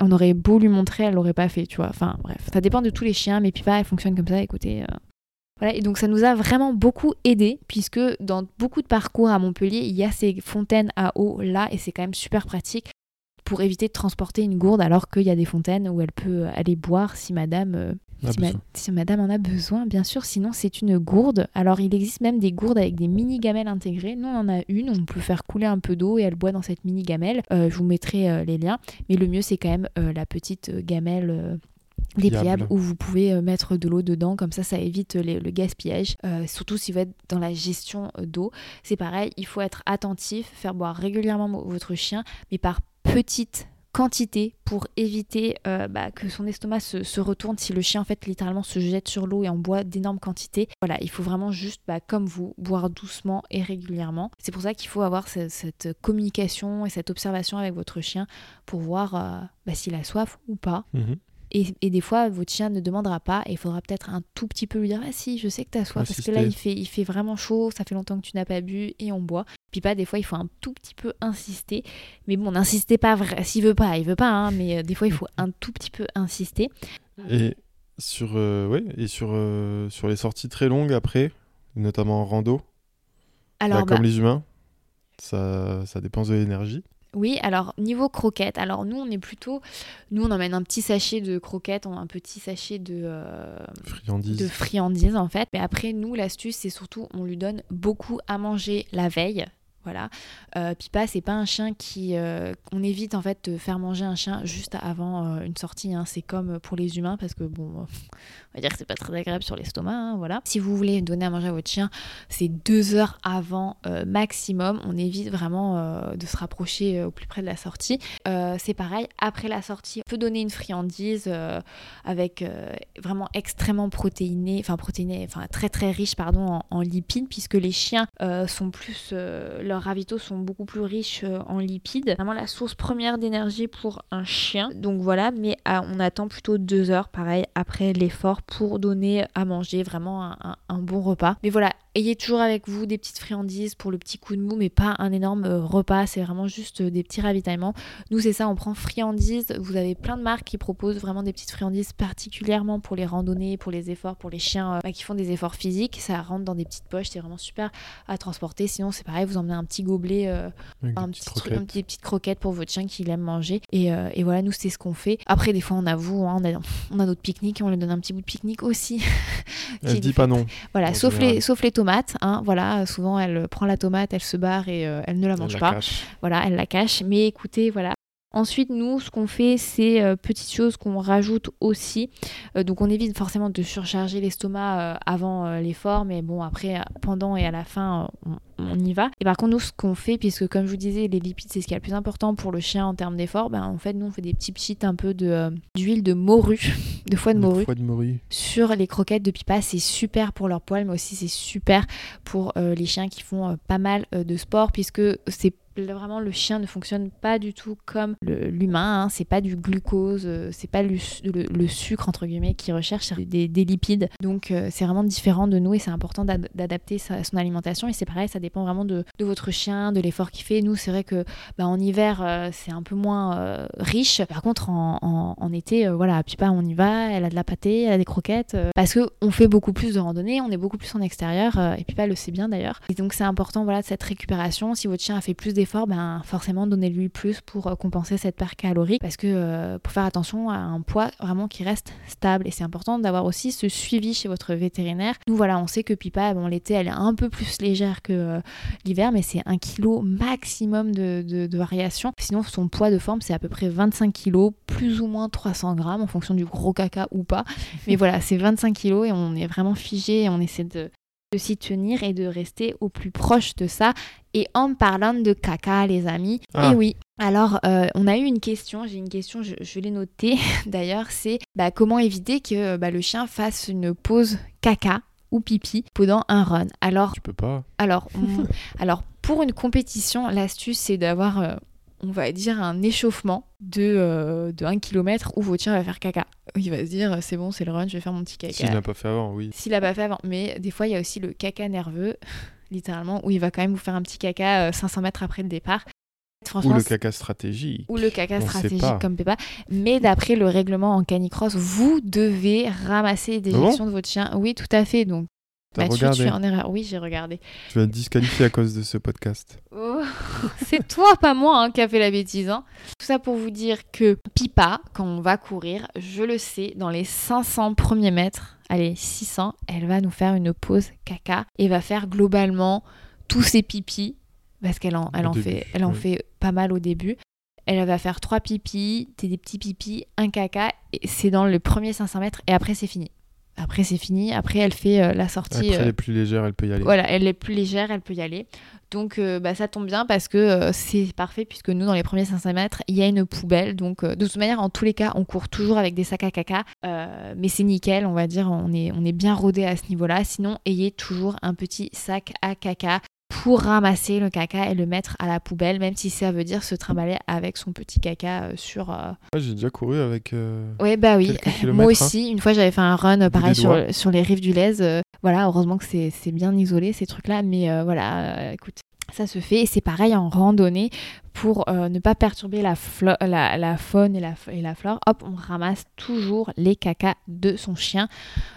on aurait beau lui montrer, elle l'aurait pas fait, tu vois. Enfin bref, ça dépend de tous les chiens, mais Pipa, elle fonctionne comme ça. Écoutez, et donc ça nous a vraiment beaucoup aidé puisque dans beaucoup de parcours à Montpellier, il y a ces fontaines à eau là et c'est quand même super pratique pour éviter de transporter une gourde alors qu'il y a des fontaines où elle peut aller boire si madame euh, si, madame en a besoin, bien sûr, sinon c'est une gourde. Alors il existe même des gourdes avec des mini gamelles intégrées. Nous on en a une, on peut faire couler un peu d'eau et elle boit dans cette mini gamelle. Euh, je vous mettrai euh, les liens. Mais le mieux c'est quand même la petite gamelle pliables où vous pouvez mettre de l'eau dedans, comme ça ça évite le gaspillage, euh, surtout si vous êtes dans la gestion d'eau. C'est pareil, il faut être attentif, faire boire régulièrement votre chien, mais par petites quantité pour éviter euh, bah, que son estomac se, retourne si le chien en fait littéralement se jette sur l'eau et en boit d'énormes quantités. Voilà, il faut vraiment juste bah, comme vous boire doucement et régulièrement. C'est pour ça qu'il faut avoir cette, communication et cette observation avec votre chien pour voir euh, bah, s'il a soif ou pas. Mhm. Et, des fois, votre chien ne demandera pas et il faudra peut-être un tout petit peu lui dire Ah si, je sais que tu as soif parce que là, il fait, il fait vraiment chaud, ça fait longtemps que tu n'as pas bu et on boit. Puis pas, des fois, il faut un tout petit peu insister. Mais bon, n'insistez pas, s'il veut pas, il veut pas, hein, mais euh, des fois, il faut un tout petit peu insister. Et sur, euh, ouais, et sur, euh, sur les sorties très longues après, notamment en rando, Alors, bah, comme bah les humains, ça, ça dépense de l'énergie. Oui, alors niveau croquettes, alors nous on est plutôt, nous on emmène un petit sachet de croquettes, un petit sachet de, euh, friandises. de friandises en fait. Mais après nous l'astuce c'est surtout on lui donne beaucoup à manger la veille, voilà. Euh, Pipa, c'est pas un chien qui. Euh, on évite en fait de faire manger un chien juste avant euh, une sortie. Hein. C'est comme pour les humains parce que bon, on va dire que c'est pas très agréable sur l'estomac. Hein, voilà. Si vous voulez donner à manger à votre chien, c'est deux heures avant maximum. On évite vraiment de se rapprocher au plus près de la sortie. c'est pareil, après la sortie, on peut donner une friandise avec vraiment extrêmement protéinée, enfin protéinée, enfin très très riche pardon en, en lipides puisque les chiens sont plus leurs ravitaux sont beaucoup plus riches euh, en lipides. Vraiment la source première d'énergie pour un chien. Donc voilà, mais ah, on attend plutôt deux heures, pareil, après l'effort pour donner à manger vraiment un, bon repas. Mais voilà, Ayez toujours avec vous des petites friandises pour le petit coup de mou, mais pas un énorme euh, repas. C'est vraiment juste euh, des petits ravitaillements. Nous, c'est ça, on prend friandises. Vous avez plein de marques qui proposent vraiment des petites friandises, particulièrement pour les randonnées, pour les efforts, pour les chiens euh, bah, qui font des efforts physiques. Ça rentre dans des petites poches, c'est vraiment super à transporter. Sinon, c'est pareil, vous emmenez un petit gobelet, un petit truc, une petite croquette pour votre chien qui aime manger. Et, et voilà, nous, c'est ce qu'on fait. Après, des fois, on avoue, hein, on, a, on a notre pique-nique on lui donne un petit bout de pique-nique aussi. Elle dit pas non. Voilà, sauf les, sauf les tomate. Hein, voilà, souvent elle prend la tomate, elle se barre et euh, elle ne la mange pas. Voilà, elle la cache. Mais écoutez, voilà, Ensuite, nous, ce qu'on fait, c'est euh, petites choses qu'on rajoute aussi. Euh, donc, on évite forcément de surcharger l'estomac avant l'effort, mais bon, après, pendant et à la fin, on, y va. Et par contre, nous, ce qu'on fait, puisque comme je vous disais, les lipides, c'est ce qui est le plus important pour le chien en termes d'effort, ben, en fait, nous, on fait des petits pchits un peu d'huile de, morue, de foie de morue, de morue, sur les croquettes de pipa. C'est super pour leur poil, mais aussi c'est super pour les chiens qui font pas mal de sport, puisque c'est vraiment le chien ne fonctionne pas du tout comme l'humain. Hein. C'est pas du glucose, euh, c'est pas le, sucre entre guillemets qui recherche, des, lipides. Donc euh, c'est vraiment différent de nous et c'est important d'adapter son alimentation. Et c'est pareil, ça dépend vraiment de, votre chien, de l'effort qu'il fait. Nous, c'est vrai que bah, en hiver euh, c'est un peu moins riche. Par contre, en, été, voilà, puis pas on y va. Elle a de la pâtée, elle a des croquettes parce que on fait beaucoup plus de randonnée, on est beaucoup plus en extérieur et puis pas le sait bien d'ailleurs. Et donc c'est important, voilà, cette récupération. Si votre chien a fait plus d'efforts, ben, forcément donnez-lui plus pour euh, compenser cette perte calorique parce que euh, pour faire attention à un poids vraiment qui reste stable et c'est important d'avoir aussi ce suivi chez votre vétérinaire. Nous voilà, on sait que Pipa, bon l'été elle est un peu plus légère que euh, l'hiver mais c'est un kilo maximum de, de, variation. Sinon son poids de forme c'est à peu près 25 kilos, plus ou moins 300 grammes en fonction du gros caca ou pas. Mais voilà, c'est 25 kilos et on est vraiment figé et on essaie de, de s'y tenir et de rester au plus proche de ça. Et en parlant de caca, les amis, et ah. oui. Alors, euh, on a eu une question, j'ai une question, je, l'ai notée d'ailleurs, c'est bah, comment éviter que bah, le chien fasse une pause caca ou pipi pendant un run? Alors, tu peux pas. Alors, alors pour une compétition, l'astuce c'est d'avoir euh, on va dire, un échauffement de, euh, de 1 km où votre chien va faire caca. Il va se dire, c'est bon, c'est le run, je vais faire mon petit caca. S'il l'a pas fait avant, oui. S'il l'a pas fait avant. Mais des fois, il y a aussi le caca nerveux, littéralement, où il va quand même vous faire un petit caca 500 euh, mètres après le départ. ou le caca stratégique. Ou le caca stratégique comme Peppa. Mais d'après le règlement en canicross, vous devez ramasser des ah de votre chien. Oui, tout à fait. Donc Mathieu, tu es en erreur. Oui, j'ai regardé. Tu vas te disqualifier à cause de ce podcast. Oh, c'est toi, pas moi, hein, qui a fait la bêtise. Hein. Tout ça pour vous dire que Pipa, quand on va courir, je le sais, dans les 500 premiers mètres, allez, 600, elle va nous faire une pause caca et va faire globalement tous ses pipis, parce qu'elle en, elle en, fait, elle en fait pas mal au début. Elle va faire trois pipis, des petits pipis, un caca, et c'est dans le premier 500 mètres, et après c'est fini. Après c'est fini. Après elle fait euh, la sortie. Après, elle euh, est plus légère, elle peut y aller. voilà, elle est plus légère, elle peut y aller. Donc euh, bah, ça tombe bien parce que euh, c'est parfait puisque nous dans les premiers 500 mètres il y a une poubelle. Donc euh, de toute manière en tous les cas on court toujours avec des sacs à caca. Euh, mais c'est nickel on va dire on est, on est bien rodé à ce niveau-là. Sinon ayez toujours un petit sac à caca pour ramasser le caca et le mettre à la poubelle même si ça veut dire se trimballer avec son petit caca euh, sur... euh, J'ai déjà couru avec. euh, Ouais, bah oui. Moi hein. aussi, une fois j'avais fait un run pareil sur, sur les rives du Lez. euh, voilà, heureusement que c'est c'est bien isolé ces trucs-là, mais voilà, écoute, ça se fait. Et c'est pareil en randonnée pour euh, ne pas perturber la, faune et la, flore. Hop, on ramasse toujours les cacas de son chien.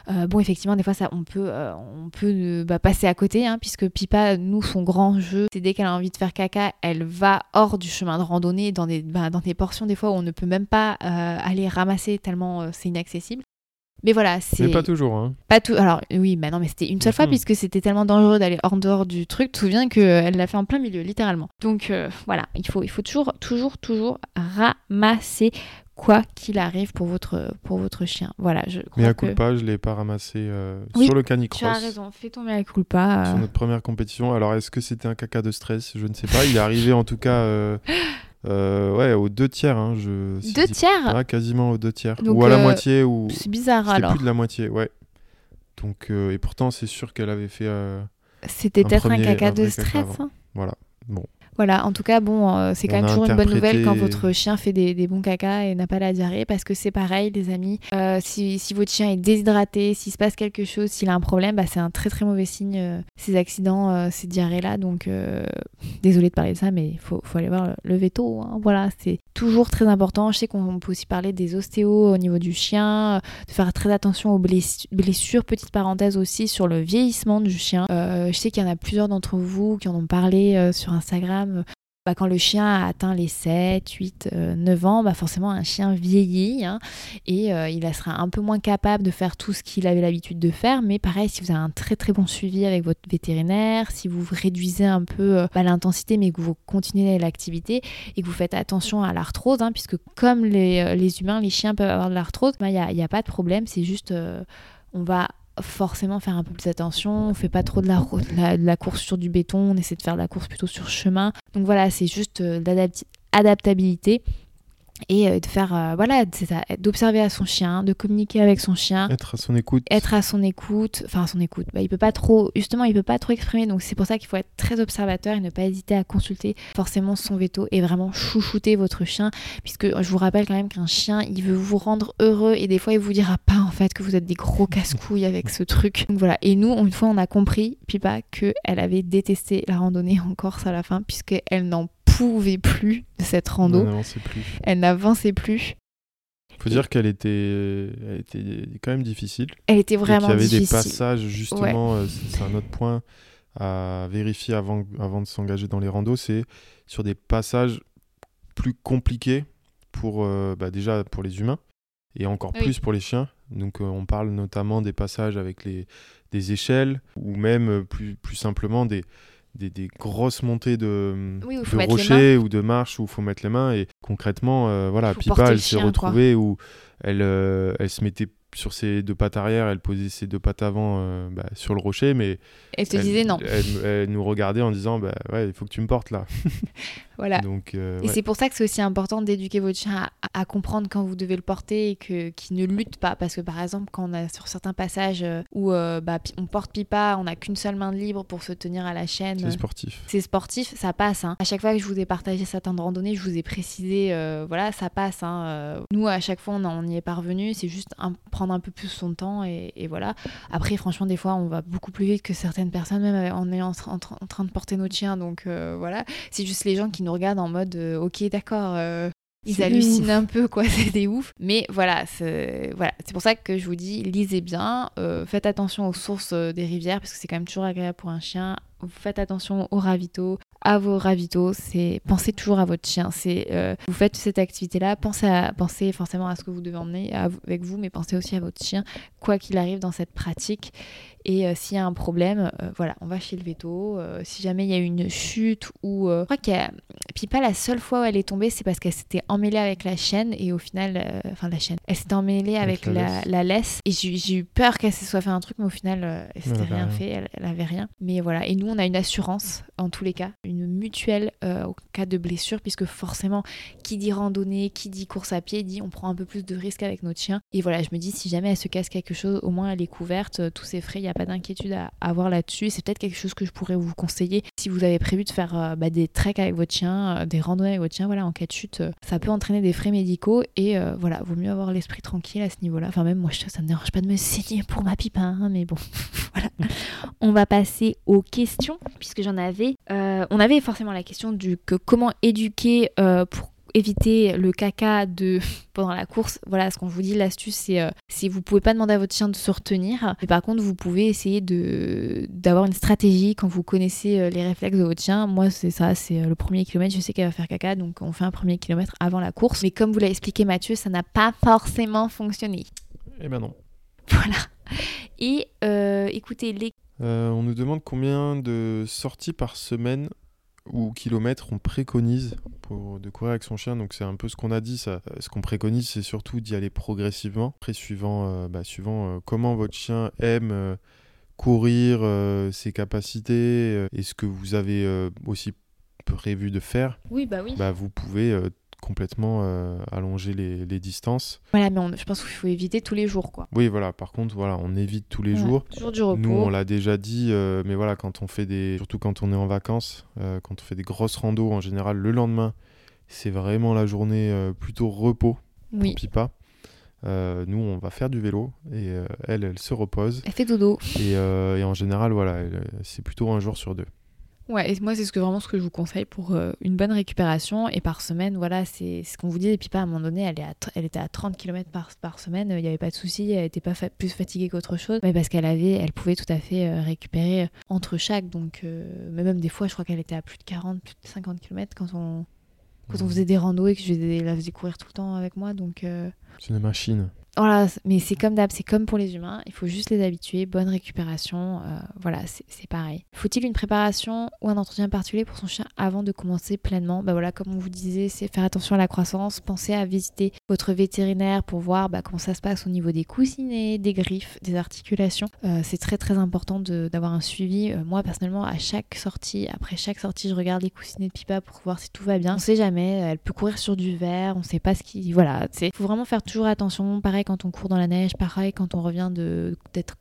Euh, bon, effectivement, des fois, ça, on peut, euh, on peut bah, passer à côté, hein, puisque Pipa, nous, son grand jeu, c'est dès qu'elle a envie de faire caca, elle va hors du chemin de randonnée, dans des, bah, dans des portions, des fois, où on ne peut même pas aller ramasser tellement c'est inaccessible. Mais voilà, c'est Mais pas toujours, hein. pas tout. Alors oui, mais non, mais c'était une seule fois puisque c'était tellement dangereux d'aller hors dehors du truc. Tu te souviens qu'elle l'a fait en plein milieu, littéralement. Donc euh, voilà, il faut, il faut toujours, toujours, toujours ramasser quoi qu'il arrive pour votre, pour votre chien. Voilà, je crois Mais à que culpa, je l'ai pas ramassé euh, Oui, sur le tu canicross. as raison. Fais ton mea culpa. Sur euh, notre première compétition. Alors, est-ce que c'était un caca de stress? Je ne sais pas. Il est arrivé en tout cas euh, euh, ouais, aux deux tiers. Hein, je, si Deux je tiers pas, quasiment aux deux tiers. Donc, ou à la euh, moitié. Ou... C'est bizarre alors. plus de la moitié, ouais. Donc, euh, et pourtant, c'est sûr qu'elle avait fait. C'était peut-être un caca de stress. hein. Voilà. Bon. Voilà, en tout cas, bon, euh, c'est quand On même toujours une bonne nouvelle quand votre chien fait des, des bons caca et n'a pas la diarrhée, parce que c'est pareil, les amis. Euh, si, si votre chien est déshydraté, s'il se passe quelque chose, s'il a un problème, bah, c'est un très très mauvais signe, euh, ces accidents, euh, ces diarrhées-là. Donc, désolé de parler de ça, mais il faut, faut aller voir le, le veto. hein. Voilà, c'est toujours très important. Je sais qu'on peut aussi parler des ostéos au niveau du chien, de faire très attention aux blessu- blessures. Petite parenthèse aussi sur le vieillissement du chien. Je sais qu'il y en a plusieurs d'entre vous qui en ont parlé sur Instagram. Bah, quand le chien a atteint les 7, 8, euh, 9 ans, bah forcément un chien vieillit hein, et euh, il sera un peu moins capable de faire tout ce qu'il avait l'habitude de faire. Mais pareil, si vous avez un très très bon suivi avec votre vétérinaire, si vous réduisez un peu euh, bah, l'intensité mais que vous continuez l'activité et que vous faites attention à l'arthrose, hein, puisque comme les, euh, les humains, les chiens peuvent avoir de l'arthrose, il n'y a, pas de problème, c'est juste on va forcément faire un peu plus attention, on fait pas trop de la, de la, course sur du béton, on essaie de faire de la course plutôt sur chemin. Donc voilà, c'est juste euh, de l'adapti- adaptabilité et euh, de faire euh, voilà d'observer à son chien de communiquer avec son chien. Être à son écoute. être à son écoute enfin à son écoute. Bah, il peut pas trop justement il peut pas trop exprimer. Donc c'est pour ça qu'il faut être très observateur et ne pas hésiter à consulter forcément son veto et vraiment chouchouter votre chien. Puisque je vous rappelle quand même qu'un chien il veut vous rendre heureux et des fois il vous dira pas en fait que vous êtes des gros casse-couilles avec ce truc. Donc voilà. Et nous une fois on a compris Pipa que elle avait détesté la randonnée en Corse à la fin puisque elle n'en pouvait plus cette rando non, c'est plus. elle n'avançait plus Faut dire qu'elle était, elle était quand même difficile. elle était vraiment qu'il y avait des difficile passages, justement, euh, c'est un autre point à vérifier avant, avant de s'engager dans les randos, c'est sur des passages plus compliqués pour, euh, bah, déjà pour les humains et encore Oui. plus pour les chiens. Donc euh, on parle notamment des passages avec les, des échelles ou même plus, plus simplement des, des, des grosses montées de, Oui, de rochers ou de marches où il faut mettre les mains. Et concrètement, euh, voilà, Pipa, elle le s'est quoi. retrouvée où elle, euh, elle se mettait sur ses deux pattes arrière, elle posait ses deux pattes avant euh, bah, sur le rocher, mais elle te elle, disait non Elle, elle nous regardait en disant bah ouais, il faut que tu me portes là. voilà Donc euh, Et ouais. c'est pour ça que c'est aussi important d'éduquer votre chien à, à comprendre quand vous devez le porter et que qu'il ne lutte pas. Parce que par exemple, quand on a sur certains passages euh, où euh, bah, on porte pipa, on n'a qu'une seule main de libre pour se tenir à la chaîne. c'est sportif. C'est sportif, ça passe. hein. À chaque fois que je vous ai partagé certains de randonnée, je vous ai précisé, voilà, ça passe. hein. Nous, à chaque fois, on, en- on y est parvenu. C'est juste un- prendre un peu plus son temps et, voilà. Après, franchement, des fois, on va beaucoup plus vite que certaines personnes, même en étant en, tra- en tra- en train de porter notre chien. Donc euh, voilà, c'est juste les gens qui nous regardent en mode, euh, ok, d'accord. euh, ils hallucinent un peu, quoi, c'est des ouf. Mais voilà, c'est voilà. c'est pour ça que je vous dis, lisez bien, euh, faites attention aux sources euh, des rivières, parce que c'est quand même toujours agréable pour un chien. faites attention aux ravitaux, à vos ravitaux, c'est pensez toujours à votre chien. C'est euh, vous faites cette activité-là, pensez à pensez forcément à ce que vous devez emmener avec vous, mais pensez aussi à votre chien, quoi qu'il arrive dans cette pratique. Et euh, s'il y a un problème, euh, voilà, on va chez le veto. Euh, si jamais il y a une chute ou. je crois qu'il y a. Puis pas la seule fois où elle est tombée, c'est parce qu'elle s'était emmêlée avec la chaîne et au final. Enfin, la chaîne. Elle s'était emmêlée avec, la, laisse. Et j'ai eu peur qu'elle se soit fait un truc, mais au final, elle s'était rien, fait. Elle, elle, avait rien. Mais voilà. Et nous, on a une assurance en tous les cas, une mutuelle au cas de blessure, puisque forcément, qui dit randonnée, qui dit course à pied, dit on prend un peu plus de risques avec notre chien. Et voilà, je me dis, si jamais elle se casse quelque chose, au moins elle est couverte, tous ses frais, il y a pas d'inquiétude à avoir là-dessus. C'est peut-être quelque chose que je pourrais vous conseiller si vous avez prévu de faire euh, bah, des treks avec votre chien, euh, des randonnées avec votre chien. Voilà, en cas de chute, euh, ça peut entraîner des frais médicaux et voilà, vaut mieux avoir l'esprit tranquille à ce niveau-là. Enfin, même moi, ça me dérange pas de me saigner pour ma pipe, hein, mais bon, voilà. On va passer aux questions puisque j'en avais. on avait forcément la question du que comment éduquer pour éviter le caca de pendant la course. Voilà, ce qu'on vous dit, l'astuce, c'est euh, si vous pouvez pas demander à votre chien de se retenir, mais par contre, vous pouvez essayer de d'avoir une stratégie quand vous connaissez euh, les réflexes de votre chien. Moi, c'est ça, c'est euh, le premier kilomètre, je sais qu'elle va faire caca, donc on fait un premier kilomètre avant la course. Mais comme vous l'a expliqué Mathieu, ça n'a pas forcément fonctionné. Eh ben non. Voilà. Et écoutez, les... on nous demande combien de sorties par semaine ou kilomètres on préconise pour de courir avec son chien. Donc c'est un peu ce qu'on a dit. Ça. Ce qu'on préconise, c'est surtout d'y aller progressivement, après suivant, euh, bah, suivant euh, comment votre chien aime euh, courir, ses capacités et ce que vous avez aussi prévu de faire. Oui, bah oui. Bah, vous pouvez complètement euh, allonger les, distances. Voilà, mais je pense qu'il faut éviter tous les jours, quoi. Oui, voilà. Par contre, voilà, on évite tous les jours. Toujours du repos. Nous, on l'a déjà dit, euh, mais voilà, quand on fait des, surtout quand on est en vacances, euh, quand on fait des grosses randos, en général, le lendemain, c'est vraiment la journée plutôt repos. Oui. Pipa. nous, on va faire du vélo et elle, elle se repose. Elle fait dodo. Et, et en général, voilà, c'est plutôt un jour sur deux. Ouais, et moi, c'est ce que, vraiment ce que je vous conseille pour euh, une bonne récupération. Et par semaine, voilà, c'est ce qu'on vous dit. Et puis, pas à un moment donné, elle, est elle était à 30 km par, par semaine. Il n'y avait pas de souci. Elle n'était pas plus fatiguée qu'autre chose. Mais parce qu'elle avait, elle pouvait tout à fait euh, récupérer euh, entre chaque. Donc, mais même des fois, je crois qu'elle était à plus de 40, plus de 50 km quand on, quand on mmh. faisait des randos et que je la faisais courir tout le temps avec moi. Donc. C'est une machine. Voilà, mais c'est comme d'hab, c'est comme pour les humains, il faut juste les habituer, bonne récupération, euh, voilà, c'est pareil. Faut-il une préparation ou un entretien particulier pour son chien avant de commencer pleinement? Bah voilà, comme on vous disait, c'est faire attention à la croissance, pensez à visiter votre vétérinaire pour voir bah, comment ça se passe au niveau des coussinets, des griffes, des articulations. Euh, c'est très très important d'avoir un suivi. Euh, moi personnellement, à chaque sortie, après chaque sortie, je regarde les coussinets de Pipa pour voir si tout va bien. On sait jamais, elle peut courir sur du verre, on sait pas ce qui... Voilà, il faut vraiment faire toujours attention, pareil quand on court dans la neige, pareil quand on revient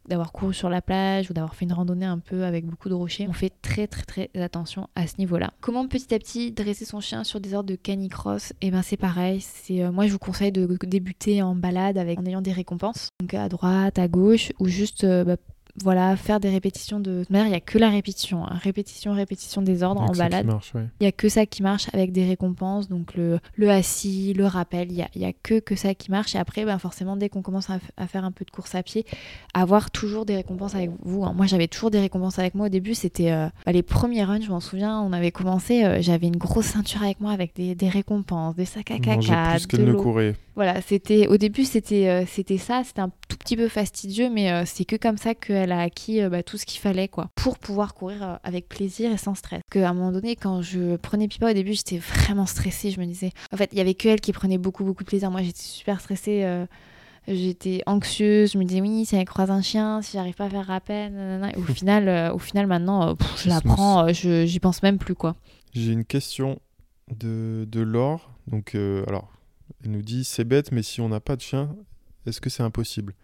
d'avoir couru sur la plage ou d'avoir fait une randonnée un peu avec beaucoup de rochers. On fait très très très attention à ce niveau-là. Comment petit à petit dresser son chien sur des ordres de canicross? Et eh ben c'est pareil. C'est euh, moi je vous conseille de débuter en balade avec en ayant des récompenses. Donc à droite, à gauche ou juste euh, bah, voilà, faire des répétitions de. il n'y a que la répétition. Hein. Répétition, répétition des ordres en balade. Il n'y a que ça qui marche avec des récompenses. Donc le, le assis, le rappel, il n'y a, y a que, que ça qui marche. Et après, ben, forcément, dès qu'on commence à, faire un peu de course à pied, avoir toujours des récompenses avec vous. Hein. Moi, j'avais toujours des récompenses avec moi au début. C'était euh, les premiers runs, je m'en souviens. On avait commencé, euh, j'avais une grosse ceinture avec moi avec des, des récompenses, des sacs à caca. plus qu'elle ne courait. Voilà, c'était au début c'était euh, c'était ça, c'était un tout petit peu fastidieux, mais c'est que comme ça qu'elle a acquis euh, bah, tout ce qu'il fallait quoi, pour pouvoir courir avec plaisir et sans stress. Que à un moment donné, quand je prenais Pipa au début, j'étais vraiment stressée. Je me disais, en fait, il y avait que elle qui prenait beaucoup beaucoup de plaisir. Moi, j'étais super stressée. J'étais anxieuse, je me disais oui, si elle croise un chien, si j'arrive pas à faire rappel, au final, au final maintenant, je la prends, j'y pense même plus quoi. J'ai une question de, de Laure. Donc, alors, elle nous dit c'est bête, mais si on n'a pas de chien, est-ce que c'est impossible?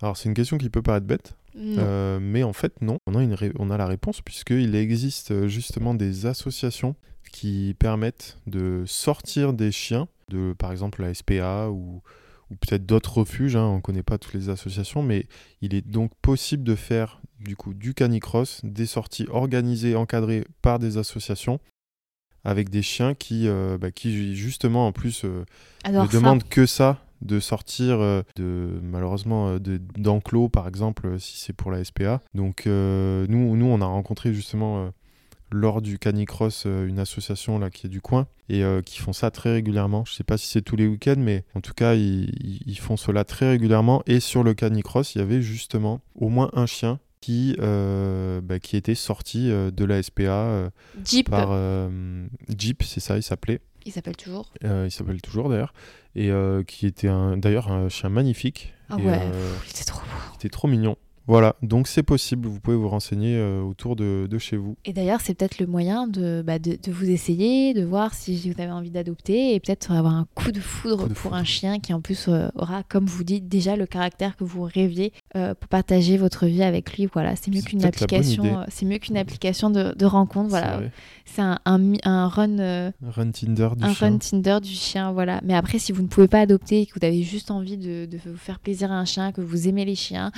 Alors c'est une question qui peut paraître bête, euh, mais en fait non. On a, une on a la réponse puisqu'il existe euh, justement des associations qui permettent de sortir des chiens de par exemple la SPA ou, ou peut-être d'autres refuges. Hein. on ne connaît pas toutes les associations, mais il est donc possible de faire du coup du canicross, des sorties organisées, encadrées par des associations avec des chiens qui, euh, bah, qui justement en plus euh, ne demandent que ça de sortir euh, de malheureusement d'enclos par exemple si c'est pour la SPA donc nous nous on a rencontré justement lors du Canicross, une association là qui est du coin et qui font ça très régulièrement. Je sais pas si c'est tous les week-ends, mais en tout cas, ils, ils font cela très régulièrement. Et sur le Canicross, il y avait justement au moins un chien qui, euh, bah, qui était sorti euh, de la SPA euh, Jeep. par Jeep, c'est ça, il s'appelait. Il s'appelle toujours. il s'appelle toujours d'ailleurs. Et qui était d'ailleurs un chien magnifique. Ah ouais, il était trop beau. Il était trop mignon. Voilà, donc c'est possible, vous pouvez vous renseigner euh, autour de, chez vous. Et d'ailleurs, c'est peut-être le moyen bah, de, de, vous essayer, de voir si vous avez envie d'adopter et peut-être avoir un coup de foudre pour un chien qui en plus euh, aura, comme vous dites, déjà le caractère que vous rêviez euh, pour partager votre vie avec lui. Voilà, c'est mieux qu'une application, c'est mieux qu'une application de, de rencontre. Voilà, c'est un, un, run, run Tinder du un chien. run Tinder du chien. Voilà, mais après, si vous ne pouvez pas adopter et que vous avez juste envie de, de vous faire plaisir à un chien, que vous aimez les chiens.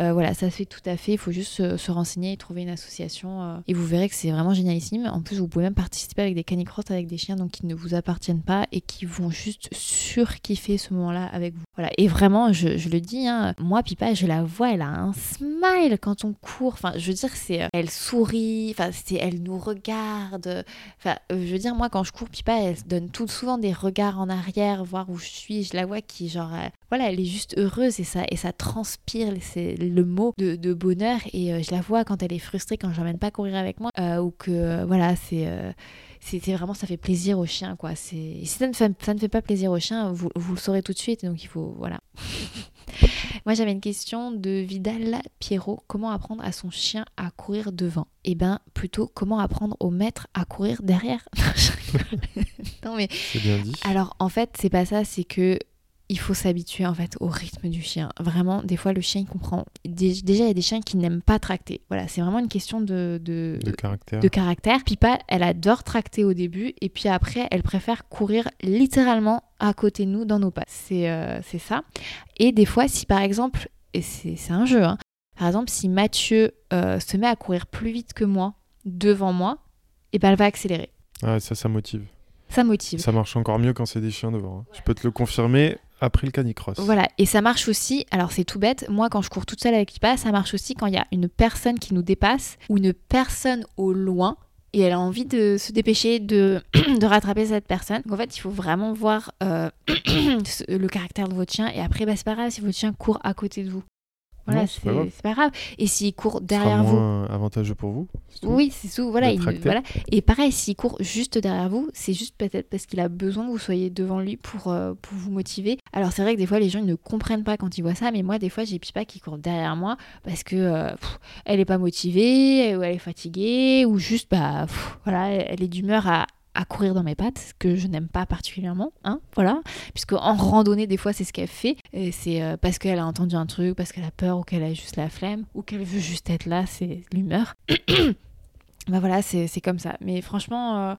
Euh, voilà, ça se fait tout à fait. Il faut juste se, renseigner et trouver une association. Euh, et vous verrez que c'est vraiment génialissime. En plus, vous pouvez même participer avec des canicrottes avec des chiens donc qui ne vous appartiennent pas et qui vont juste surkiffer ce moment-là avec vous. Voilà. Et vraiment, je, le dis, hein, moi, Pipa, je la vois, elle a un smile quand on court. Enfin, je veux dire, c'est, euh, elle sourit. Enfin, c'est, elle nous regarde. Enfin, je veux dire, moi, quand je cours, Pipa, elle donne tout souvent des regards en arrière, voir où je suis. Je la vois qui, genre, voilà, elle est juste heureuse et ça, et ça transpire. Le mot de, bonheur et euh, je la vois quand elle est frustrée quand je l'emmène pas courir avec moi euh, ou que euh, voilà c'est c'est vraiment ça fait plaisir au chien quoi. C'est si ça ne, fait, ça ne fait pas plaisir au chien vous, vous le saurez tout de suite donc il faut voilà. Moi j'avais une question de Vidal Pierrot. Comment apprendre à son chien à courir devant? Et eh ben plutôt comment apprendre au maître à courir derrière? Non mais bien dit. Alors en fait c'est pas ça c'est que il faut s'habituer en fait au rythme du chien. Vraiment, des fois le chien il comprend. Déjà, il y a des chiens qui n'aiment pas tracter. Voilà, c'est vraiment une question de, de, caractère. de caractère. Pipa, elle adore tracter au début et puis après, elle préfère courir littéralement à côté de nous dans nos pas. C'est euh, ça. Et des fois, si par exemple, et c'est un jeu, hein, par exemple, si Mathieu euh, se met à courir plus vite que moi devant moi, et eh ben elle va accélérer. Ah, ça, ça motive. Ça motive. Ça marche encore mieux quand c'est des chiens devant. Hein. Je peux te le confirmer après le canicross. Voilà, et ça marche aussi, alors c'est tout bête, moi quand je cours toute seule avec Pipa, ça marche aussi quand il y a une personne qui nous dépasse ou une personne au loin et elle a envie de se dépêcher de, de rattraper cette personne. Donc en fait, il faut vraiment voir euh, le caractère de votre chien et après, bah, c'est pas grave si votre chien court à côté de vous. Voilà, c'est pas, grave. Et s'il court derrière vous. avantageux pour vous Oui, c'est tout. Voilà, voilà. Et pareil, s'il court juste derrière vous, c'est juste peut-être parce qu'il a besoin que vous soyez devant lui pour, euh, pour vous motiver. Alors, c'est vrai que des fois, les gens ne comprennent pas quand ils voient ça, mais moi, des fois, j'ai Pipa qui court derrière moi parce que euh, elle est pas motivée, ou elle est fatiguée, ou juste, bah, voilà, elle est d'humeur à, à courir dans mes pattes, ce que je n'aime pas particulièrement, hein, voilà, puisque en randonnée des fois c'est ce qu'elle fait, c'est euh, parce qu'elle a entendu un truc, parce qu'elle a peur ou qu'elle a juste la flemme ou qu'elle veut juste être là, c'est l'humeur. bah voilà, c'est comme ça. Mais franchement, euh,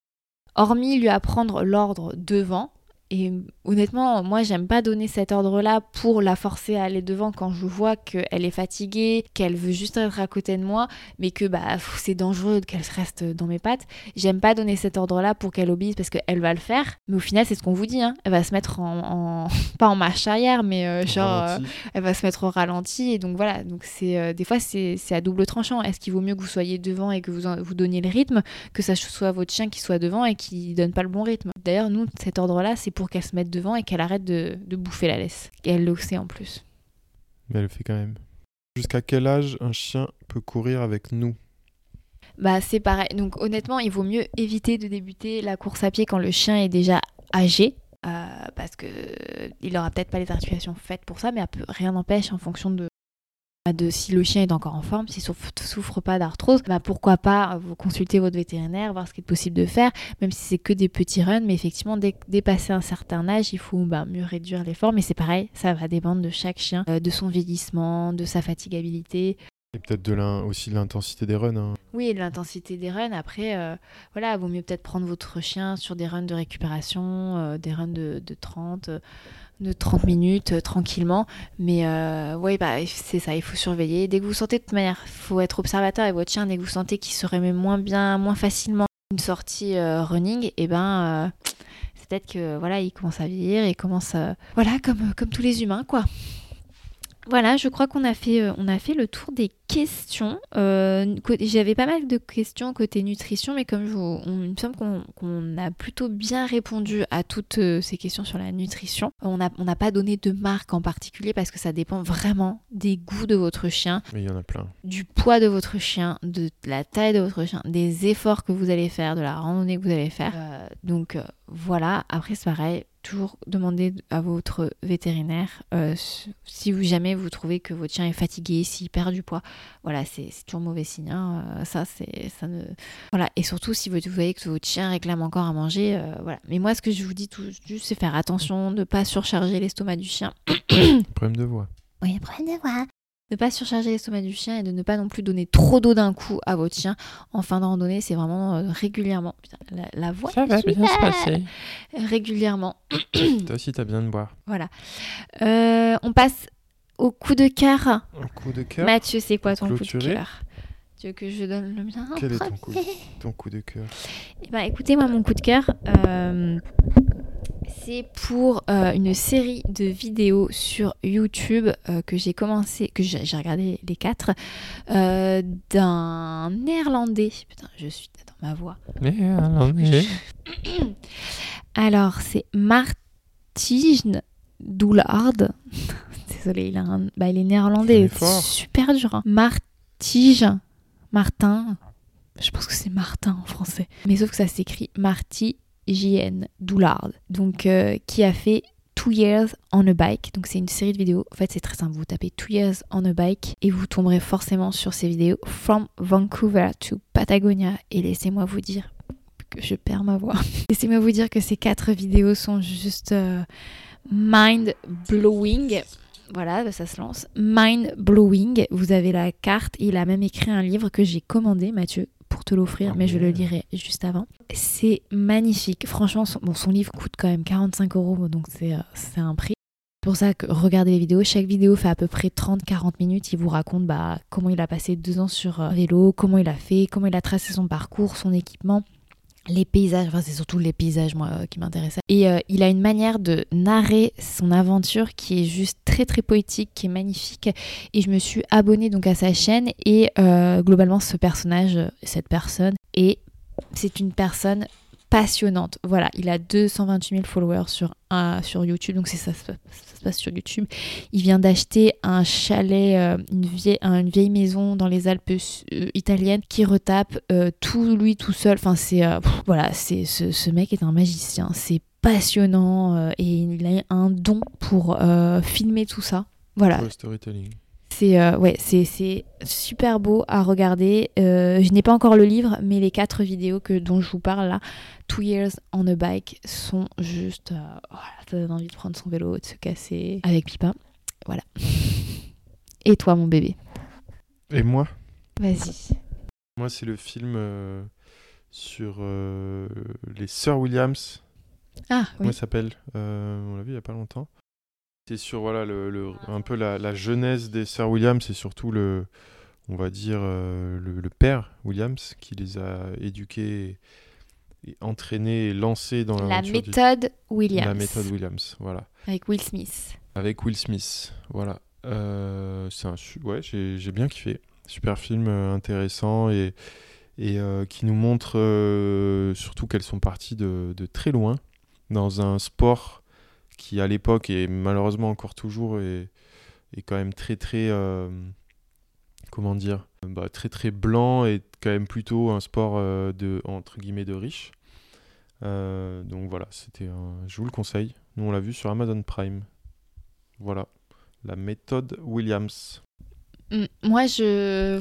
hormis lui apprendre l'ordre devant, et honnêtement, moi, j'aime pas donner cet ordre-là pour la forcer à aller devant quand je vois qu'elle est fatiguée, qu'elle veut juste être à côté de moi, mais que bah, c'est dangereux qu'elle reste dans mes pattes. J'aime pas donner cet ordre-là pour qu'elle obéisse parce qu'elle va le faire. Mais au final, c'est ce qu'on vous dit. Hein. Elle va se mettre en, pas en marche arrière, mais euh, genre, euh, elle va se mettre au ralenti. Et donc voilà. Donc c'est euh, des fois, c'est à double tranchant. Est-ce qu'il vaut mieux que vous soyez devant et que vous, vous donniez le rythme, que ça soit votre chien qui soit devant et qui donne pas le bon rythme? D'ailleurs, nous, cet ordre-là, c'est pour qu'elle se mette devant et qu'elle arrête de, bouffer la laisse. Et elle le sait en plus. Mais elle le fait quand même. Jusqu'à quel âge un chien peut courir avec nous? Bah c'est pareil. Donc honnêtement, il vaut mieux éviter de débuter la course à pied quand le chien est déjà âgé. Euh, parce que il aura peut-être pas les articulations faites pour ça, mais rien n'empêche en fonction de, de si le chien est encore en forme, s'il souffre, souffre pas d'arthrose, bah pourquoi pas vous consulter votre vétérinaire, voir ce qu'il est possible de faire, même si c'est que des petits runs, mais effectivement dès dépasser un certain âge, il faut bah, mieux réduire l'effort, mais c'est pareil, ça va dépendre de chaque chien, euh, de son vieillissement, de sa fatigabilité. Et peut-être de aussi de l'intensité des runs. Hein. Oui, de l'intensité des runs. Après, euh, voilà, vaut mieux peut-être prendre votre chien sur des runs de récupération, euh, des runs de, de 30 de 30 minutes euh, tranquillement. Mais euh, oui, bah, c'est ça, il faut surveiller. Dès que vous sentez de toute manière, il faut être observateur avec votre chien. Dès que vous sentez qu'il se remet moins bien, moins facilement une sortie euh, running, et eh ben c'est peut-être que voilà, il commence à vieillir et commence voilà comme comme tous les humains quoi. Voilà, je crois qu'on a fait, euh, on a fait le tour des questions. Euh, J'avais pas mal de questions côté nutrition, mais comme je vous, on, il me semble qu'on a plutôt bien répondu à toutes euh, ces questions sur la nutrition. On n'a on pas donné de marque en particulier parce que ça dépend vraiment des goûts de votre chien. Mais il y en a plein. Du poids de votre chien, de la taille de votre chien, des efforts que vous allez faire, de la randonnée que vous allez faire. Euh, donc voilà, après c'est pareil, toujours demander à votre vétérinaire euh, si vous jamais vous trouvez que votre chien est fatigué, s'il perd du poids. Voilà, c'est toujours mauvais signe. Hein. Euh, ça, c'est ça ne. Voilà, et surtout si vous, voyez que votre chien réclame encore à manger, euh, voilà. Mais moi, ce que je vous dis tout juste, c'est faire attention de ne pas surcharger l'estomac du chien. problème de voix. Oui, problème de voix ne pas surcharger l'estomac du chien et de ne pas non plus donner trop d'eau d'un coup à votre chien en fin de randonnée. C'est vraiment euh, régulièrement. Putain, la, voix. Ça va bien se passer. Régulièrement. Toi aussi, t'as besoin de boire. Voilà. Euh, on passe au coup de cœur. Un coup de cœur. Mathieu, c'est quoi ton coup de cœur? Tu veux que je donne le mien Quel est ton coup, ton coup de cœur? Eh ben, Écoutez, moi, mon coup de cœur, euh, c'est pour euh, une série de vidéos sur YouTube euh, que j'ai commencé, que j'ai regardé les quatre, euh, d'un néerlandais. Putain, je suis dans ma voix. Néerlandais. Alors, c'est Martijn Doulard. Désolé, il, a un... bah, il est néerlandais. C'est super dur. Hein. Martijn, Martin. Je pense que c'est Martin en français. Mais sauf que ça s'écrit Marty JN Doulard, donc euh, qui a fait Two Years on a Bike. Donc c'est une série de vidéos. En fait, c'est très simple. Vous tapez Two Years on a Bike et vous tomberez forcément sur ces vidéos From Vancouver to Patagonia. Et laissez-moi vous dire que je perds ma voix. laissez-moi vous dire que ces quatre vidéos sont juste euh, mind blowing. Voilà, ça se lance. Mind blowing. Vous avez la carte. Il a même écrit un livre que j'ai commandé, Mathieu pour te l'offrir, mais je le lirai juste avant. C'est magnifique. Franchement, son, bon, son livre coûte quand même 45 euros, donc c'est euh, un prix. C'est pour ça que regardez les vidéos. Chaque vidéo fait à peu près 30-40 minutes. Il vous raconte bah, comment il a passé deux ans sur euh, vélo, comment il a fait, comment il a tracé son parcours, son équipement les paysages, enfin c'est surtout les paysages moi euh, qui m'intéressaient. Et euh, il a une manière de narrer son aventure qui est juste très très poétique, qui est magnifique. Et je me suis abonnée donc à sa chaîne et euh, globalement ce personnage, cette personne, et c'est une personne passionnante. Voilà, il a 228 000 followers sur, sur YouTube, donc c'est ça, ça, se passe sur YouTube. Il vient d'acheter un chalet, euh, une, vieille, maison dans les Alpes euh, italiennes qui retape euh, tout lui tout seul. Enfin, c'est voilà, c'est ce, mec est un magicien. C'est passionnant et il a un don pour filmer tout ça. Voilà. storytelling. C'est euh, ouais, c'est super beau à regarder. Euh, je n'ai pas encore le livre, mais les quatre vidéos que, dont je vous parle là, Two Years on a Bike, sont juste. Euh, ça donne envie de prendre son vélo, de se casser avec Pipa. Voilà. Et toi, mon bébé Et moi? Vas-y. Moi, c'est le film sur les Sœurs Williams. Ah, oui. Comment il s'appelle? On l'a vu il n'y a pas longtemps. C'est sur voilà, le, un peu la, jeunesse des sœurs Williams et surtout le, on va dire, euh, le, père Williams qui les a éduqués, et entraînés et lancés dans la méthode Williams. La méthode Williams, voilà. Avec Will Smith. Avec Will Smith, voilà. Euh, c'est un, ouais, j'ai bien kiffé. Super film euh, intéressant et, et qui nous montre surtout qu'elles sont parties de, de, très loin dans un sport qui à l'époque et malheureusement encore toujours est, est quand même très très euh, comment dire bah, très très blanc et quand même plutôt un sport euh, de entre guillemets de riche. Euh, donc voilà c'était un... je vous le conseille. Nous on l'a vu sur Amazon Prime. Voilà. La méthode Williams. Mmh, moi je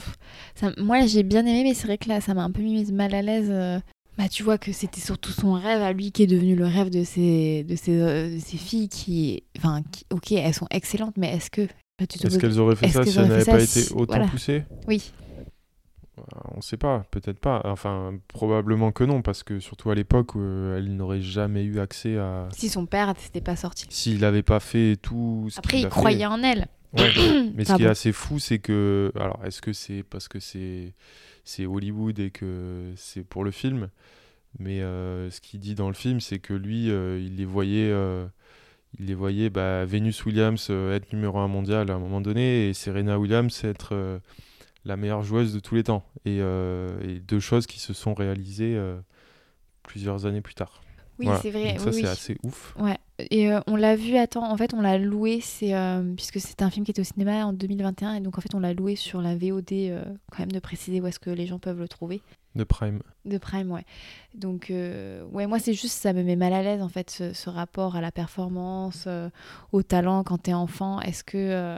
moi j'ai bien aimé mais c'est vrai que là ça m'a un peu mis mal à l'aise bah, tu vois que c'était surtout son rêve à lui qui est devenu le rêve de ses, de ses, euh, de ses filles qui, enfin, ok, elles sont excellentes, mais est-ce que est-ce qu'elles auraient fait ça si elles n'avaient pas été autant poussées? Oui. Euh, on ne sait pas, peut-être pas. Enfin, probablement que non, parce que surtout à l'époque, euh, elle n'aurait jamais eu accès à. Si son père n'était pas sorti. S'il n'avait pas fait tout. Ce Après, il, croyait en elle. mais ce qui est assez fou, c'est que. Alors, est-ce que c'est parce que c'est c'est Hollywood et que c'est pour le film. Mais euh, ce qu'il dit dans le film, c'est que lui, euh, il les voyait, euh, il les voyait bah, Venus Williams euh, être numéro un mondial à un moment donné et Serena Williams être la meilleure joueuse de tous les temps. Et, et deux choses qui se sont réalisées plusieurs années plus tard. Oui, Voilà. c'est vrai. Donc ça, oui, c'est oui. assez ouf. Ouais. Et euh, on l'a vu, attends, en fait, on l'a loué, c'est euh, puisque c'était un film qui était au cinéma en 2021, et donc en fait, on l'a loué sur la VOD, euh, quand même de préciser où est-ce que les gens peuvent le trouver. De Prime. De Prime, ouais. Donc, ouais, moi, c'est juste, ça me met mal à l'aise, en fait, ce, ce rapport à la performance, au talent quand t'es enfant. Est-ce que.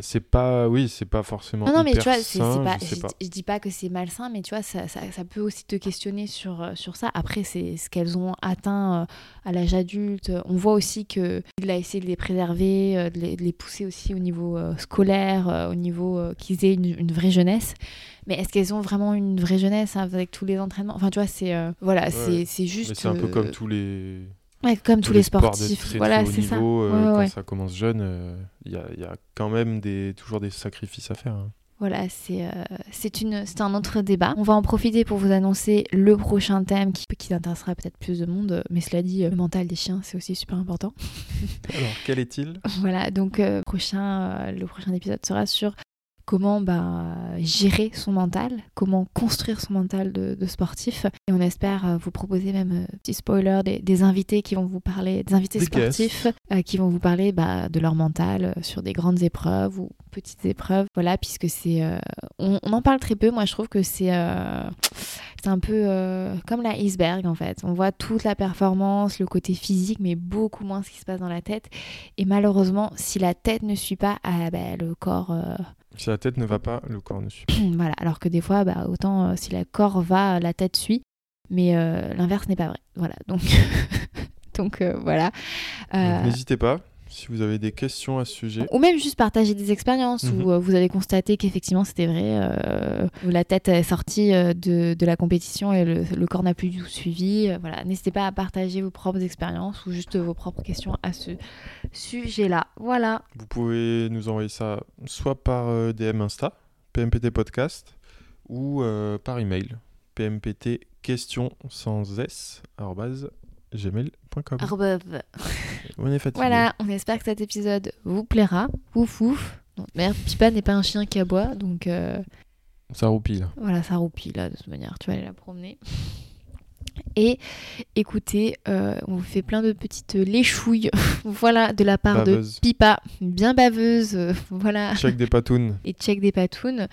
C'est pas, oui, c'est pas forcément. Non, non, mais tu vois, sain, pas, je pas. je dis pas que c'est malsain, mais tu vois, ça, ça, ça peut aussi te questionner sur, euh, sur ça. Après, c'est ce qu'elles ont atteint euh, à l'âge adulte. On voit aussi qu'il a essayé de les préserver, euh, de les, de les pousser aussi au niveau scolaire, au niveau qu'ils aient une, une vraie jeunesse. Mais est-ce qu'elles ont vraiment une vraie jeunesse hein, avec tous les entraînements? Enfin, tu vois, c'est euh, voilà, c'est c'est juste. C'est un peu comme tous les. Ouais, comme tous les sports de sportifs. très, voilà, c'est ça. euh, Ouais, quand ouais. ça commence jeune, euh, il y, a, il y a quand même des, toujours des sacrifices à faire. hein. Voilà, c'est euh, c'est un autre débat. On va en profiter pour vous annoncer le prochain thème qui, qui intéressera peut-être plus de monde. Mais cela dit, euh, le mental des chiens, c'est aussi super important. Alors, quel est-il? Voilà, donc euh, prochain, euh, le prochain épisode sera sur comment bah, gérer son mental, comment construire son mental de, de sportif. Et on espère euh, vous proposer même, euh, petit spoiler, des, des invités qui vont vous parler, des invités Des sportifs euh, qui vont vous parler bah, de leur mental sur des grandes épreuves ou petites épreuves. Voilà, puisque c'est... euh, on, on en parle très peu, moi je trouve que c'est... euh, c'est un peu comme la iceberg en fait. On voit toute la performance, le côté physique, mais beaucoup moins ce qui se passe dans la tête. Et malheureusement, si la tête ne suit pas, ah, bah, le corps. Si la tête ne va pas, le corps ne suit voilà. Alors que des fois, bah, autant euh, si le corps va, la tête suit. Mais euh, l'inverse n'est pas vrai. Voilà. Donc, donc euh, voilà. N'hésitez pas, si vous avez des questions à ce sujet. ou même juste partager des expériences Mhm. où euh, vous avez constaté qu'effectivement c'était vrai, euh, où la tête est sortie euh, de, de la compétition et le, le corps n'a plus du tout suivi. voilà, n'hésitez pas à partager vos propres expériences ou juste vos propres questions à ce sujet-là. Voilà. Vous pouvez nous envoyer ça soit par DM Insta, PMPT Podcast, ou par email, PMPT question sans S, gmail.com. On est fatigué. Voilà, on espère que cet épisode vous plaira. Ouf ouf. Merde, Pipa n'est pas un chien qui aboie, donc euh, Ça roupille. là. Voilà, ça roupille là, de toute manière. Tu vas aller la promener. Et écoutez, euh, on vous fait plein de petites léchouilles, voilà, de la part Baveuse. de Pipa, bien baveuse, euh, voilà, Check des patounes. et check des patounes.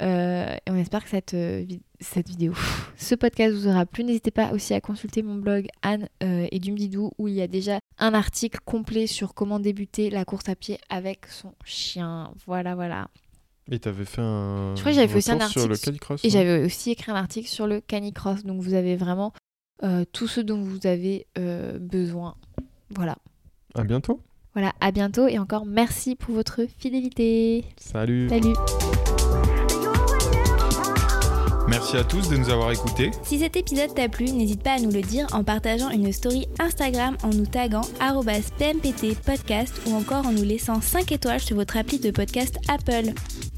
Euh, et on espère que cette, euh, cette vidéo, ce podcast vous aura plu. N'hésitez pas aussi à consulter mon blog Anne euh, et Dumdidou où il y a déjà un article complet sur comment débuter la course à pied avec son chien. Voilà, voilà. Et t'avais fait un. Je crois que j'avais fait aussi un retour sur le article canicross. Et j'avais aussi écrit un article sur le canicross. Donc vous avez vraiment euh, tout ce dont vous avez euh, besoin. Voilà. À bientôt. Voilà, à bientôt et encore merci pour votre fidélité. Salut. Salut Merci à tous de nous avoir écoutés. Si cet épisode t'a plu, n'hésite pas à nous le dire en partageant une story Instagram en nous taguant PMPT podcast ou encore en nous laissant 5 étoiles sur votre appli de podcast Apple.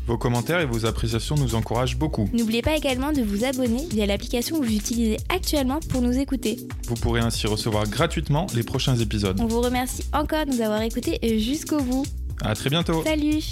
Vos commentaires et vos appréciations nous encouragent beaucoup. N'oubliez pas également de vous abonner via l'application que vous utilisez actuellement pour nous écouter. Vous pourrez ainsi recevoir gratuitement les prochains épisodes. On vous remercie encore de nous avoir écoutés jusqu'au bout. À très bientôt. Salut